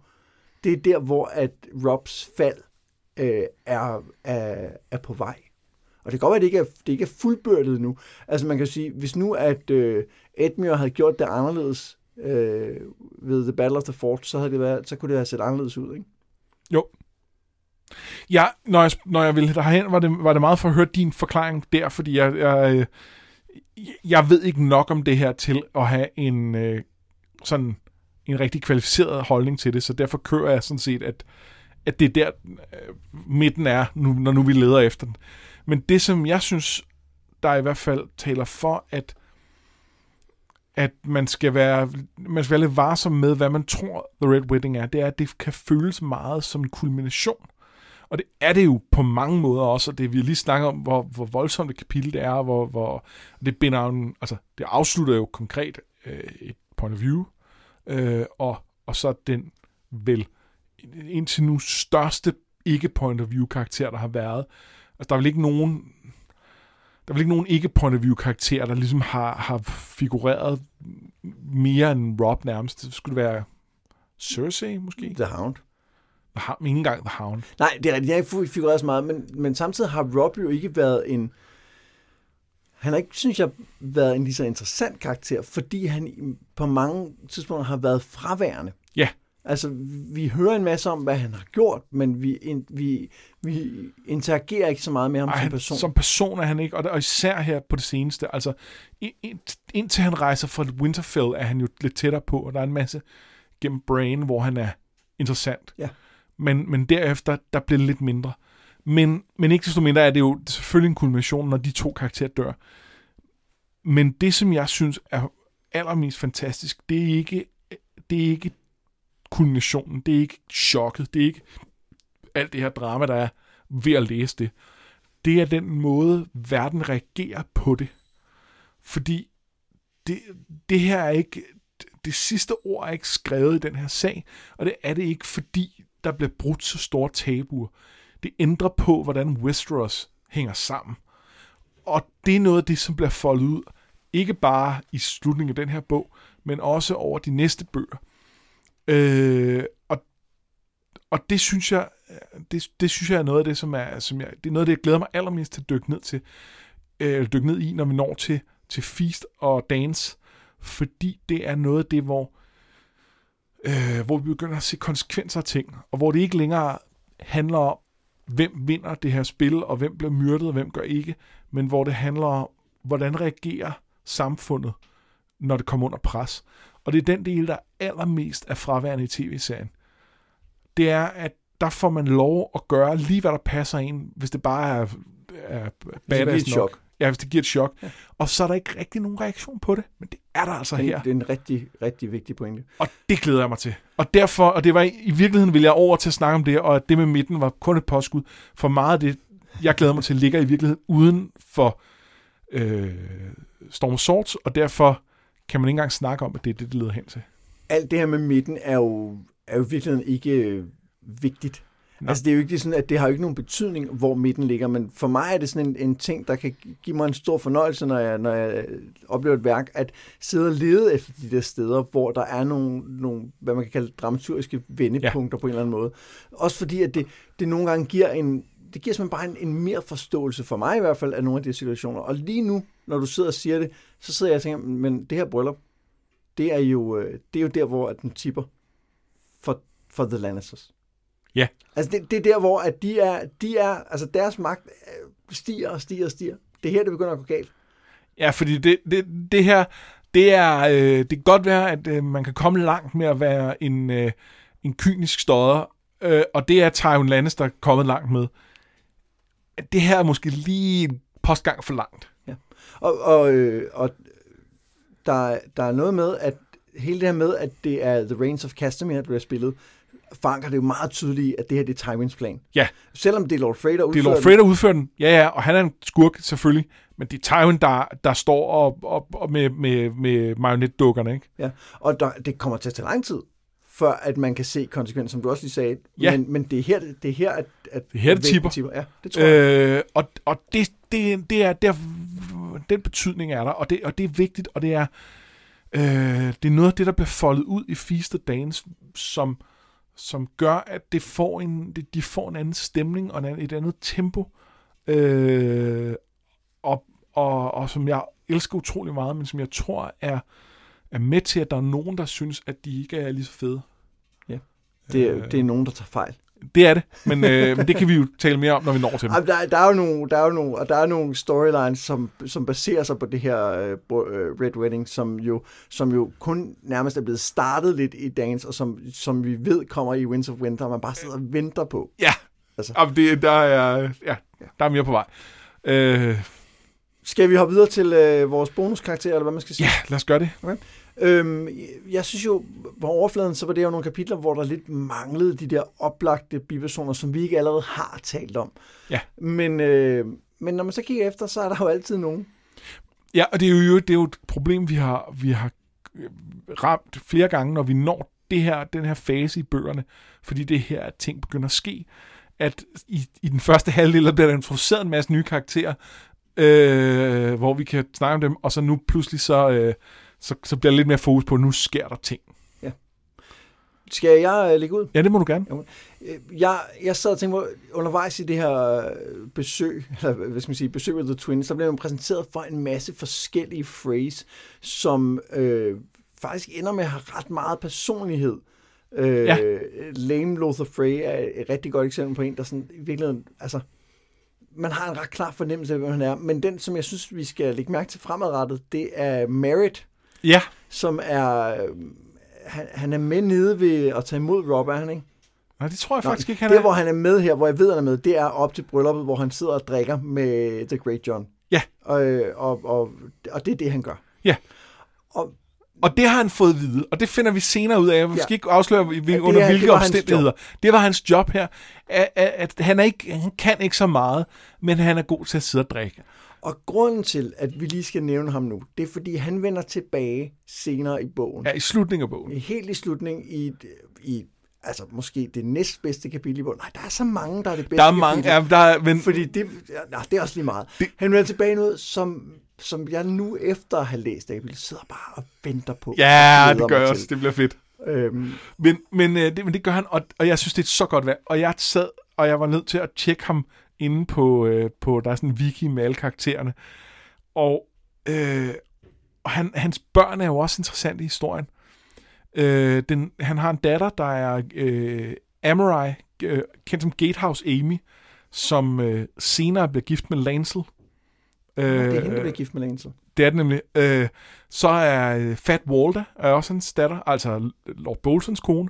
S1: det er der, hvor at Robs fald øh, er, er, er på vej. Og det kan godt være, at det ikke er, det ikke er fuldbyrdet nu. Altså man kan sige, hvis nu at øh, Edmure havde gjort det anderledes øh, ved The Battle of the Fort, så, havde det været, så kunne det have set anderledes ud, ikke?
S2: Jo. Ja, når jeg, når jeg ville derhen, var det, var det meget for at høre din forklaring der, fordi jeg, jeg, øh, jeg ved ikke nok om det her til at have en øh, sådan en rigtig kvalificeret holdning til det, så derfor kører jeg sådan set, at, at det er der øh, midten er, nu, når nu vi leder efter den. Men det, som jeg synes, der i hvert fald taler for, at at man skal være, man skal være lidt varsom med, hvad man tror The Red Wedding er, det er, at det kan føles meget som en kulmination. Og det er det jo på mange måder også, og det vi lige snakker om, hvor, hvor voldsomt et kapitel det er, hvor, hvor det binder en, altså det afslutter jo konkret øh, et point of view, øh, og, og så den vel indtil nu største ikke point of view karakter, der har været. Altså, der er vel ikke nogen der er vel ikke nogen ikke point of view karakter, der ligesom har, har figureret mere end Rob nærmest. Det skulle det være Cersei, måske?
S1: The Hound.
S2: The Hound, ikke engang The Hound.
S1: Nej, det er rigtigt. Jeg har ikke figureret så meget, men, men samtidig har Rob jo ikke været en... Han har ikke, synes jeg, været en lige så interessant karakter, fordi han på mange tidspunkter har været fraværende.
S2: Ja.
S1: Altså, vi hører en masse om, hvad han har gjort, men vi, in, vi, vi interagerer ikke så meget med ham
S2: Ej,
S1: som person.
S2: Som person er han ikke, og, og især her på det seneste. Altså, ind, indtil han rejser fra Winterfell, er han jo lidt tættere på, og der er en masse gennem Brain, hvor han er interessant.
S1: Ja.
S2: Men, men derefter, der bliver det lidt mindre. Men, men ikke desto mindre er det jo selvfølgelig en kulmination, når de to karakterer dør. Men det, som jeg synes er allermest fantastisk, det er ikke, det er ikke kulminationen, det er ikke chokket, det er ikke alt det her drama, der er ved at læse det. Det er den måde, verden reagerer på det. Fordi det, det her er ikke, det sidste ord er ikke skrevet i den her sag, og det er det ikke, fordi der bliver brudt så store tabuer. Det ændrer på, hvordan Westeros hænger sammen. Og det er noget af det, som bliver foldet ud, ikke bare i slutningen af den her bog, men også over de næste bøger. Øh, og, og det synes jeg, det, det synes jeg er noget af det, som er, som jeg, det er noget af det, jeg glæder mig allermest til at dykke ned til, øh, dykke ned i, når vi når til, til Feast og Dance, fordi det er noget af det, hvor, øh, hvor vi begynder at se konsekvenser af ting, og hvor det ikke længere handler om, hvem vinder det her spil, og hvem bliver myrdet, og hvem gør ikke, men hvor det handler om, hvordan reagerer samfundet, når det kommer under pres. Og det er den del, der er allermest er fraværende i tv-serien. Det er, at der får man lov at gøre lige, hvad der passer ind, hvis det bare er, er badass nok.
S1: chok.
S2: Ja, hvis det giver et chok. Ja. Og så er der ikke rigtig nogen reaktion på det, men det er der altså
S1: Det,
S2: her.
S1: det er en rigtig, rigtig vigtig pointe.
S2: Og det glæder jeg mig til. Og derfor, og det var i virkeligheden, vil jeg over til at snakke om det, og at det med midten var kun et påskud. For meget af det, jeg glæder mig til, ligger i virkeligheden uden for øh, Storm Swords, og derfor kan man ikke engang snakke om, at det er det, det leder hen til.
S1: Alt det her med midten er jo, er jo i virkeligheden ikke øh, vigtigt.
S2: Nej.
S1: Altså det er jo ikke sådan, at det har jo ikke nogen betydning, hvor midten ligger, men for mig er det sådan en, en ting, der kan give mig en stor fornøjelse, når jeg, når jeg oplever et værk, at sidde og lede efter de der steder, hvor der er nogle, nogle hvad man kan kalde dramaturgiske vendepunkter ja. på en eller anden måde. Også fordi, at det, det nogle gange giver en, det giver simpelthen bare en, en mere forståelse for mig i hvert fald af nogle af de situationer. Og lige nu, når du sidder og siger det, så sidder jeg og tænker, men det her bryllup, det er jo, øh, det er jo der, hvor at den tipper for, for The Lannisters.
S2: Ja.
S1: Altså det, det er der, hvor at de er, de er, altså deres magt øh, stiger og stiger og stiger. Det er her, det begynder at gå galt.
S2: Ja, fordi det, det, det her, det er, øh, det kan godt være, at øh, man kan komme langt med at være en, øh, en kynisk stodder, øh, og det er Tywin Lannister kommet langt med. Det her er måske lige en postgang for langt.
S1: Og, og, øh, og der, der er noget med, at hele det her med, at det er The Reigns of Castamere, der bliver spillet, forankrer det jo meget tydeligt, at det her det er Tywins plan.
S2: Ja.
S1: Selvom det er Lord Frey, der
S2: Det er
S1: udfører
S2: Lord. Frey, der udfører den. Ja, ja, og han er en skurk selvfølgelig. Men det er Tywin, der, der står og, og, og med, med, med marionetdukkerne, ikke?
S1: Ja. Og der, det kommer til at tage lang tid, før at man kan se konsekvenser, som du også lige sagde.
S2: Ja.
S1: Men, men det er her, det er her at, at
S2: Det er her, det
S1: vægten
S2: tipper.
S1: Ja, det tror jeg.
S2: Øh, og og det, det, det er der, den betydning er der, og det, og det er vigtigt, og det er, øh, det er noget af det, der bliver foldet ud i Feast of Dance, som, som gør, at det får en, det, de får en anden stemning og en anden, et andet tempo, øh, og, og, og som jeg elsker utrolig meget, men som jeg tror er, er med til, at der er nogen, der synes, at de ikke er lige så fede.
S1: Det,
S2: øh.
S1: er, det er nogen, der tager fejl.
S2: Det er det, men, øh, men det kan vi jo tale mere om, når vi når til dem.
S1: Der, der, er jo nogle, der er jo nogle, og der er nogle storylines, som, som baserer sig på det her øh, øh, Red Wedding, som jo, som jo kun nærmest er blevet startet lidt i Dance, og som, som vi ved kommer i Winds of Winter, og man bare sidder og venter på.
S2: Ja,
S1: Altså.
S2: altså. det, der, er, ja, der er mere på vej. Øh,
S1: Skal vi hoppe videre til øh, vores bonuskarakter, eller hvad man skal sige?
S2: ja, lad os gøre det.
S1: Øhm, jeg synes jo, på overfladen, så var det jo nogle kapitler, hvor der lidt manglede de der oplagte bipersoner, som vi ikke allerede har talt om.
S2: Ja.
S1: Men, øh, men når man så kigger efter, så er der jo altid nogen.
S2: Ja, og det er jo det er jo et problem, vi har, vi har øh, ramt flere gange, når vi når det her, den her fase i bøgerne, fordi det her, at ting begynder at ske, at i, i den første halvdel, der bliver der introduceret en masse nye karakterer, øh, hvor vi kan snakke om dem, og så nu pludselig så, øh, så, så bliver der lidt mere fokus på, at nu sker der ting.
S1: Skal jeg øh, lægge ud?
S2: Ja, det må du gerne.
S1: Øh, Jeg, jeg sad og tænkte på, undervejs i det her øh, besøg, eller hvad skal man sige, besøg af The Twins, så blev man præsenteret for en masse forskellige phrase, som øh, faktisk ender med at have ret meget personlighed. Øh,
S2: Ja.
S1: Lame Lothar Frey er et rigtig godt eksempel på en, der sådan i virkeligheden, altså, man har en ret klar fornemmelse af, hvem han er, men den, som jeg synes, vi skal lægge mærke til fremadrettet, det er Merritt,
S2: Ja,
S1: som er, øh, han, han er med nede ved at tage imod Rob, er han ikke?
S2: nej, det tror jeg
S1: Nå,
S2: faktisk ikke, han
S1: der,
S2: er.
S1: hvor han er med her, hvor jeg ved, han er med, det er op til brylluppet, hvor han sidder og drikker med The Great John.
S2: Ja.
S1: Og, og, og, og det er det, han gør.
S2: Ja.
S1: Og
S2: Og det har han fået at vide, og det finder vi senere ud af. Vi
S1: Ja.
S2: skal ikke afsløre, hvil-
S1: det
S2: under
S1: er-
S2: hvilke
S1: det
S2: omstændigheder. Det var hans job her. At, at, at han, er ikke, han kan ikke så meget, men han er god til at sidde og drikke.
S1: Og grunden til, at vi lige skal nævne ham nu, det er, fordi han vender tilbage senere i bogen.
S2: Ja, i slutningen af bogen.
S1: Helt i slutningen i, i altså måske det næstbedste kapitel i bogen. Nej, der er så mange, der er det bedste
S2: Der er mange,
S1: kapitel.
S2: ja, der er, men
S1: Fordi det, ja, nej, det er også lige meget. Det, han vender tilbage noget, som, som jeg nu efter at have læst kapitel, sidder bare og venter på.
S2: ja, det gør jeg
S1: til.
S2: også. Det bliver fedt.
S1: Øhm,
S2: Men, men, øh, det, men det gør han, og, og jeg synes, det er så godt værd. Og jeg sad, og jeg var nødt til at tjekke ham inde på, øh, på der er sådan en wiki med alle karaktererne. Og, øh, og han, hans børn er jo også interessante i historien. Øh, den, han har en datter, der er øh, Amorai, øh, kendt som Gatehouse Amy, som øh, senere bliver gift med Lancel. Øh,
S1: det er hende, der bliver gift med Lancel.
S2: det er det nemlig. Øh, så er øh, Fat Walter er også hans datter, altså Lord Boltons kone.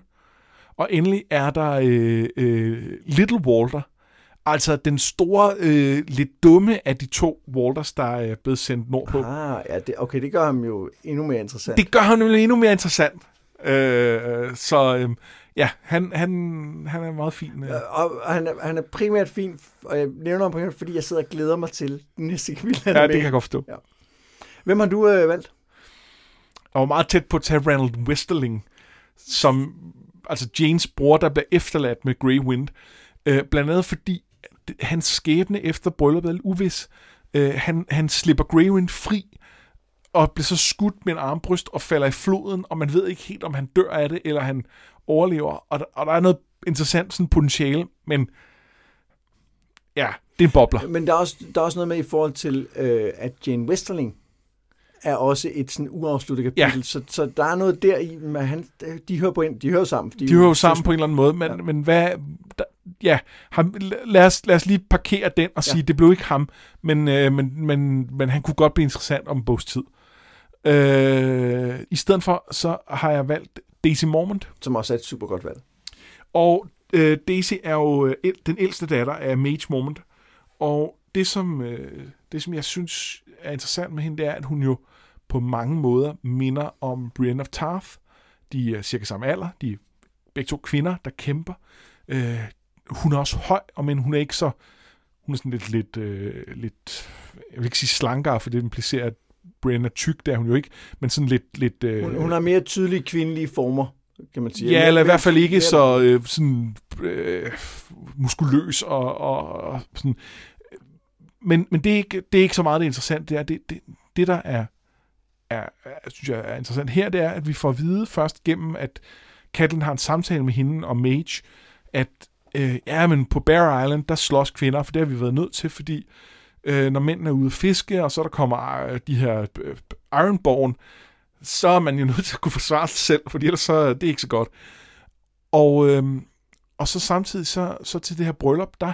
S2: Og endelig er der øh, øh, Little Walter, altså den store, øh, lidt dumme af de to Walters, der er blevet sendt nordpå.
S1: Ah, ja, det, okay, det gør ham jo endnu mere interessant.
S2: Det gør ham nemlig endnu mere interessant. Øh, så øh, ja, han, han, han er meget fin. Øh.
S1: Øh, Og og han er, han er primært fin, og jeg nævner ham primært, fordi jeg sidder og glæder mig til den næste er
S2: Ja, det kan jeg godt forstå.
S1: Hvem har du øh, valgt?
S2: Jeg var meget tæt på at tage Ranald Westerling, som altså Janes bror, der bliver efterladt med Grey Wind. Øh, blandt andet fordi hans skæbne efter brylluppet er uvis. Øh, han, han slipper Grey Wind fri, og bliver så skudt med en armbryst og falder i floden, og man ved ikke helt, om han dør af det, eller han overlever. Og, der- og der er noget interessant sådan potentiale, men ja, det er en bobler.
S1: Men der er også, der er også noget med i forhold til, øh, at Jane Westerling er også et sådan uafsluttet kapitel.
S2: Ja.
S1: Så, så der er noget der i, med han, de hører på en, de hører sammen.
S2: De hører jo sammen på en eller anden måde, men,
S1: Ja.
S2: ja. men hvad... Der, ja, ham, lad, os, lad os lige parkere den og
S1: Ja.
S2: sige, det blev ikke ham, men, øh, men, men, men han kunne godt blive interessant om en bogs tid. Øh, I stedet for, så har jeg valgt Daisy Mormont,
S1: Som også er et super godt valg.
S2: og øh, Daisy er jo øh, den ældste datter af Mage Mormont, og det som, øh, det, som jeg synes er interessant med hende, det er, at hun jo på mange måder minder om Brienne of Tarth. De er cirka samme alder, de er begge to kvinder, der kæmper. Øh, hun er også høj, og men hun er ikke så... Hun er sådan lidt, lidt, øh, lidt jeg vil ikke sige slankere, for det implicerer, at Brienne er tyk, det er hun jo ikke, men sådan lidt... lidt øh,
S1: Hun, hun har mere tydelige kvindelige former, kan man sige.
S2: Ja, eller i hvert fald ikke så øh, sådan, øh, muskuløs og, og, og sådan. Men, men det, er ikke, det er ikke så meget det interessante. Det, er, det, det, det der er, er, er, synes jeg er interessant her, det er, at vi får at vide først gennem, at Catelyn har en samtale med hende og Mage, at øh, ja, men på Bear Island, der slås kvinder, for det har vi været nødt til, fordi øh, Øh, når mændene er ude at fiske, og så der kommer øh, de her øh, Ironborn, så er man jo nødt til at kunne forsvare sig selv, fordi ellers så øh, det er det ikke så godt. Og, øh, og så samtidig så, så til det her bryllup, der,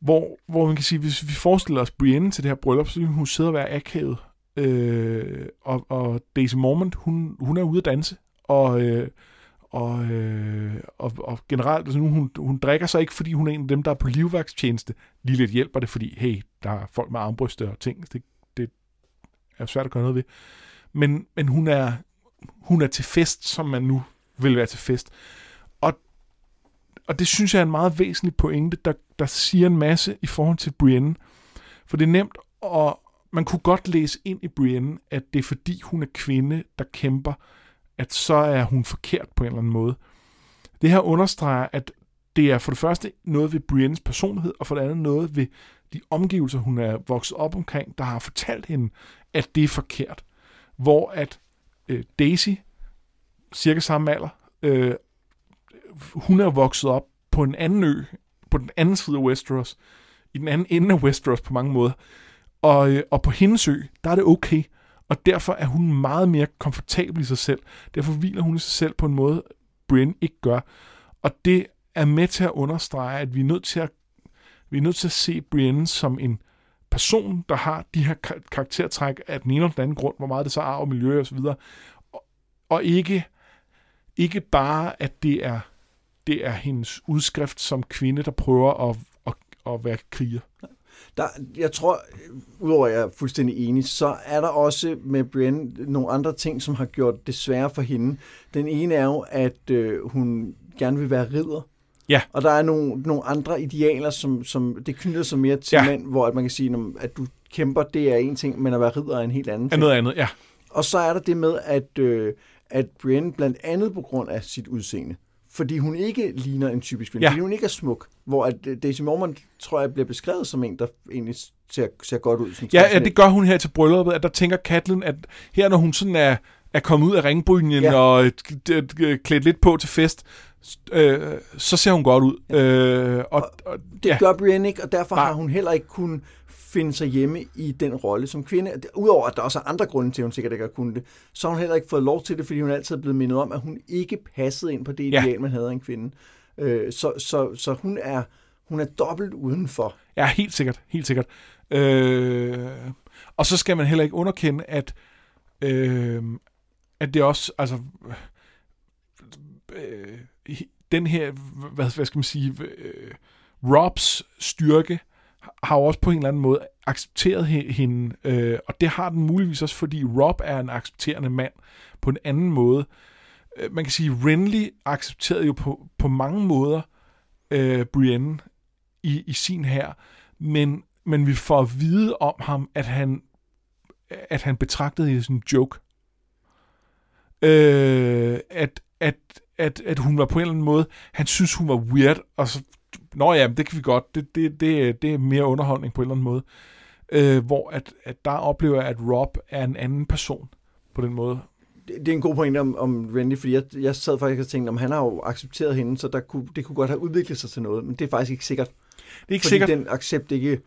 S2: hvor, hvor man kan sige, hvis vi forestiller os Brienne til det her bryllup, så vil hun sidde og være akavet. Øh, og, og Daisy Mormont, hun, hun er ude at danse, og, øh, og, øh, og, og generelt, altså nu, hun, hun drikker sig ikke, fordi hun er en af dem, der er på livværkstjeneste. Lige lidt hjælper det, fordi hey, der er folk med armbryster og ting. Det, det er svært at gøre noget ved. Men, men hun, er, hun er til fest, som man nu vil være til fest. Og, og det synes jeg er en meget væsentlig pointe, der, der siger en masse i forhold til Brienne. For det er nemt og man kunne godt læse ind i Brienne, at det er fordi hun er kvinde, der kæmper, at så er hun forkert på en eller anden måde. Det her understreger, at det er for det første noget ved Briennes personlighed, og for det andet noget ved de omgivelser, hun er vokset op omkring, der har fortalt hende, at det er forkert. Hvor at øh, Daisy, cirka samme alder, øh, hun er vokset op på en anden ø, på den anden side af Westeros, i den anden ende af Westeros på mange måder. Og, øh, og på hendes ø, der er det okay. Og derfor er hun meget mere komfortabel i sig selv. Derfor hviler hun i sig selv på en måde, Bryn ikke gør. Og det er med til at understrege, at vi er nødt til at, vi er nødt til at se Brienne som en person, der har de her karaktertræk af den ene eller den anden grund, hvor meget det så er og miljø og så videre, og, og ikke, ikke bare, at det er, det er hendes udskrift som kvinde, der prøver at, at, at være kriger.
S1: Der, jeg tror, udover at jeg er fuldstændig enig, så er der også med Brienne nogle andre ting, som har gjort det sværere for hende. Den ene er jo, at øh, hun gerne vil være ridder.
S2: Ja.
S1: Og der er nogle, nogle andre idealer, som, som det knytter sig mere til ja. mænd, hvor at man kan sige, at du kæmper, det er en ting, men at være ridder er en helt anden ting.
S2: Er noget andet, ja.
S1: Og så er der det med, at, øh, at Brienne blandt andet på grund af sit udseende, fordi hun ikke ligner en typisk kvinde, ja. fordi hun ikke er smuk. Hvor at øh, Daisy Mormont, tror jeg, bliver beskrevet som en, der egentlig ser, ser godt ud. Som
S2: ja, ja, det gør hun her til brylluppet, at der tænker Katlin, at her når hun sådan er, er kommet ud af ringbrynjen ja. og klædt lidt på til fest, øh, så ser hun godt ud. Ja. Øh, og,
S1: og, det ja. gør Brienne ikke, og derfor Nej. har hun heller ikke kun finde sig hjemme i den rolle som kvinde. Udover at der også er andre grunde til, at hun sikkert ikke har kunnet det, så har hun heller ikke fået lov til det, fordi hun altid er blevet mindet om, at hun ikke passede ind på det ideal, ja. man havde af en kvinde. Øh, så, så, så hun er hun er dobbelt udenfor.
S2: Ja, helt sikkert. Helt sikkert. Øh, og så skal man heller ikke underkende, at, øh, at det også, altså, øh, den her, hvad, hvad skal man sige, øh, Robs styrke har jo også på en eller anden måde accepteret hende, øh, og det har den muligvis også, fordi Rob er en accepterende mand på en anden måde. Øh, man kan sige, Renly accepterede jo på, på mange måder øh, Brienne i, i sin her, men, men vi får at vide om ham, at han, at han betragtede det som en joke. Øh, at, at, at, at hun var på en eller anden måde, han synes, hun var weird, og så Nå ja, det kan vi godt. Det, det, det, det er mere underholdning på en eller anden måde. Øh, hvor at, at der oplever jeg, at Rob er en anden person på den måde.
S1: Det, det er en god pointe om, om Randy, fordi jeg, jeg sad faktisk og tænkte, om han har jo accepteret hende, så der kunne, det kunne godt have udviklet sig til noget, men det er faktisk ikke sikkert. Det
S2: er ikke fordi sikkert.
S1: den accept ikke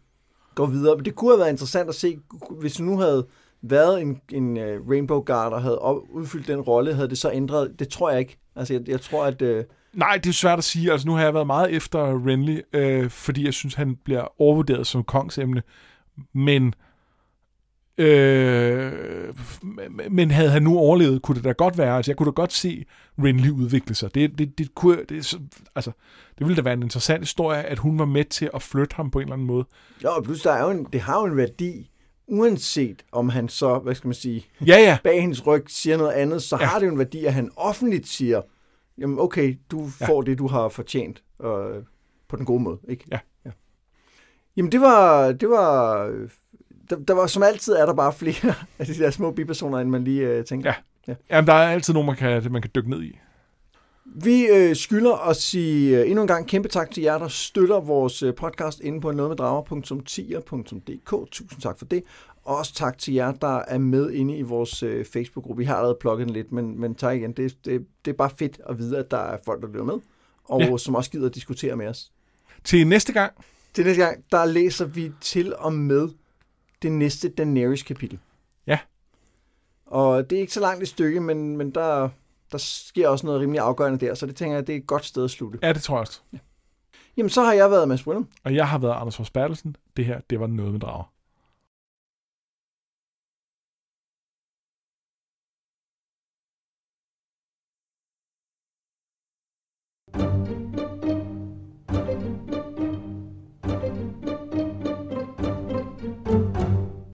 S1: går videre. Men det kunne have været interessant at se, hvis nu havde været en, en uh, Rainbow Guard og havde udfyldt den rolle, havde det så ændret? Det tror jeg ikke. Altså, jeg, jeg tror, at... Uh,
S2: Nej, det er svært at sige. Altså, nu har jeg været meget efter Renly, øh, fordi jeg synes, han bliver overvurderet som kongsemne. Men, øh, men havde han nu overlevet, kunne det da godt være. Altså, jeg kunne da godt se Renly udvikle sig. Det, det, det, kunne, det, altså, det ville da være en interessant historie, at hun var med til at flytte ham på en eller anden måde.
S1: Ja, og plus, der er jo en, det har jo en værdi, uanset om han så, hvad skal man sige,
S2: ja, ja.
S1: bag hendes ryg siger noget andet, så ja. har det jo en værdi, at han offentligt siger, jamen okay, du ja. får det, du har fortjent øh, på den gode måde. Ikke?
S2: Ja.
S1: ja. Jamen det var, det var, der, der var som altid er der bare flere af de der små bipersoner, end man lige øh, tænker.
S2: Ja. ja. Jamen der er altid nogen, man kan, man kan dykke ned i.
S1: Vi øh, skylder at sige øh, endnu en gang kæmpe tak til jer, der støtter vores øh, podcast inde på nogetmeddrager.10.dk. Tusind tak for det. Og også tak til jer, der er med inde i vores øh, Facebook-gruppe. Vi har allerede plukket den lidt, men, men tak igen. Det, det, det er bare fedt at vide, at der er folk, der lytter med, og ja. som også gider at diskutere med os.
S2: Til næste gang.
S1: Til næste gang, der læser vi til og med det næste Daenerys-kapitel.
S2: Ja.
S1: Og det er ikke så langt et stykke, men, men der, der sker også noget rimelig afgørende der, så det tænker jeg, det er et godt sted at slutte.
S2: Ja, det tror jeg også. Ja.
S1: Jamen, så har jeg været Mads Brynum.
S2: Og jeg har været Anders Forsbergelsen. Det her, det var noget med drager.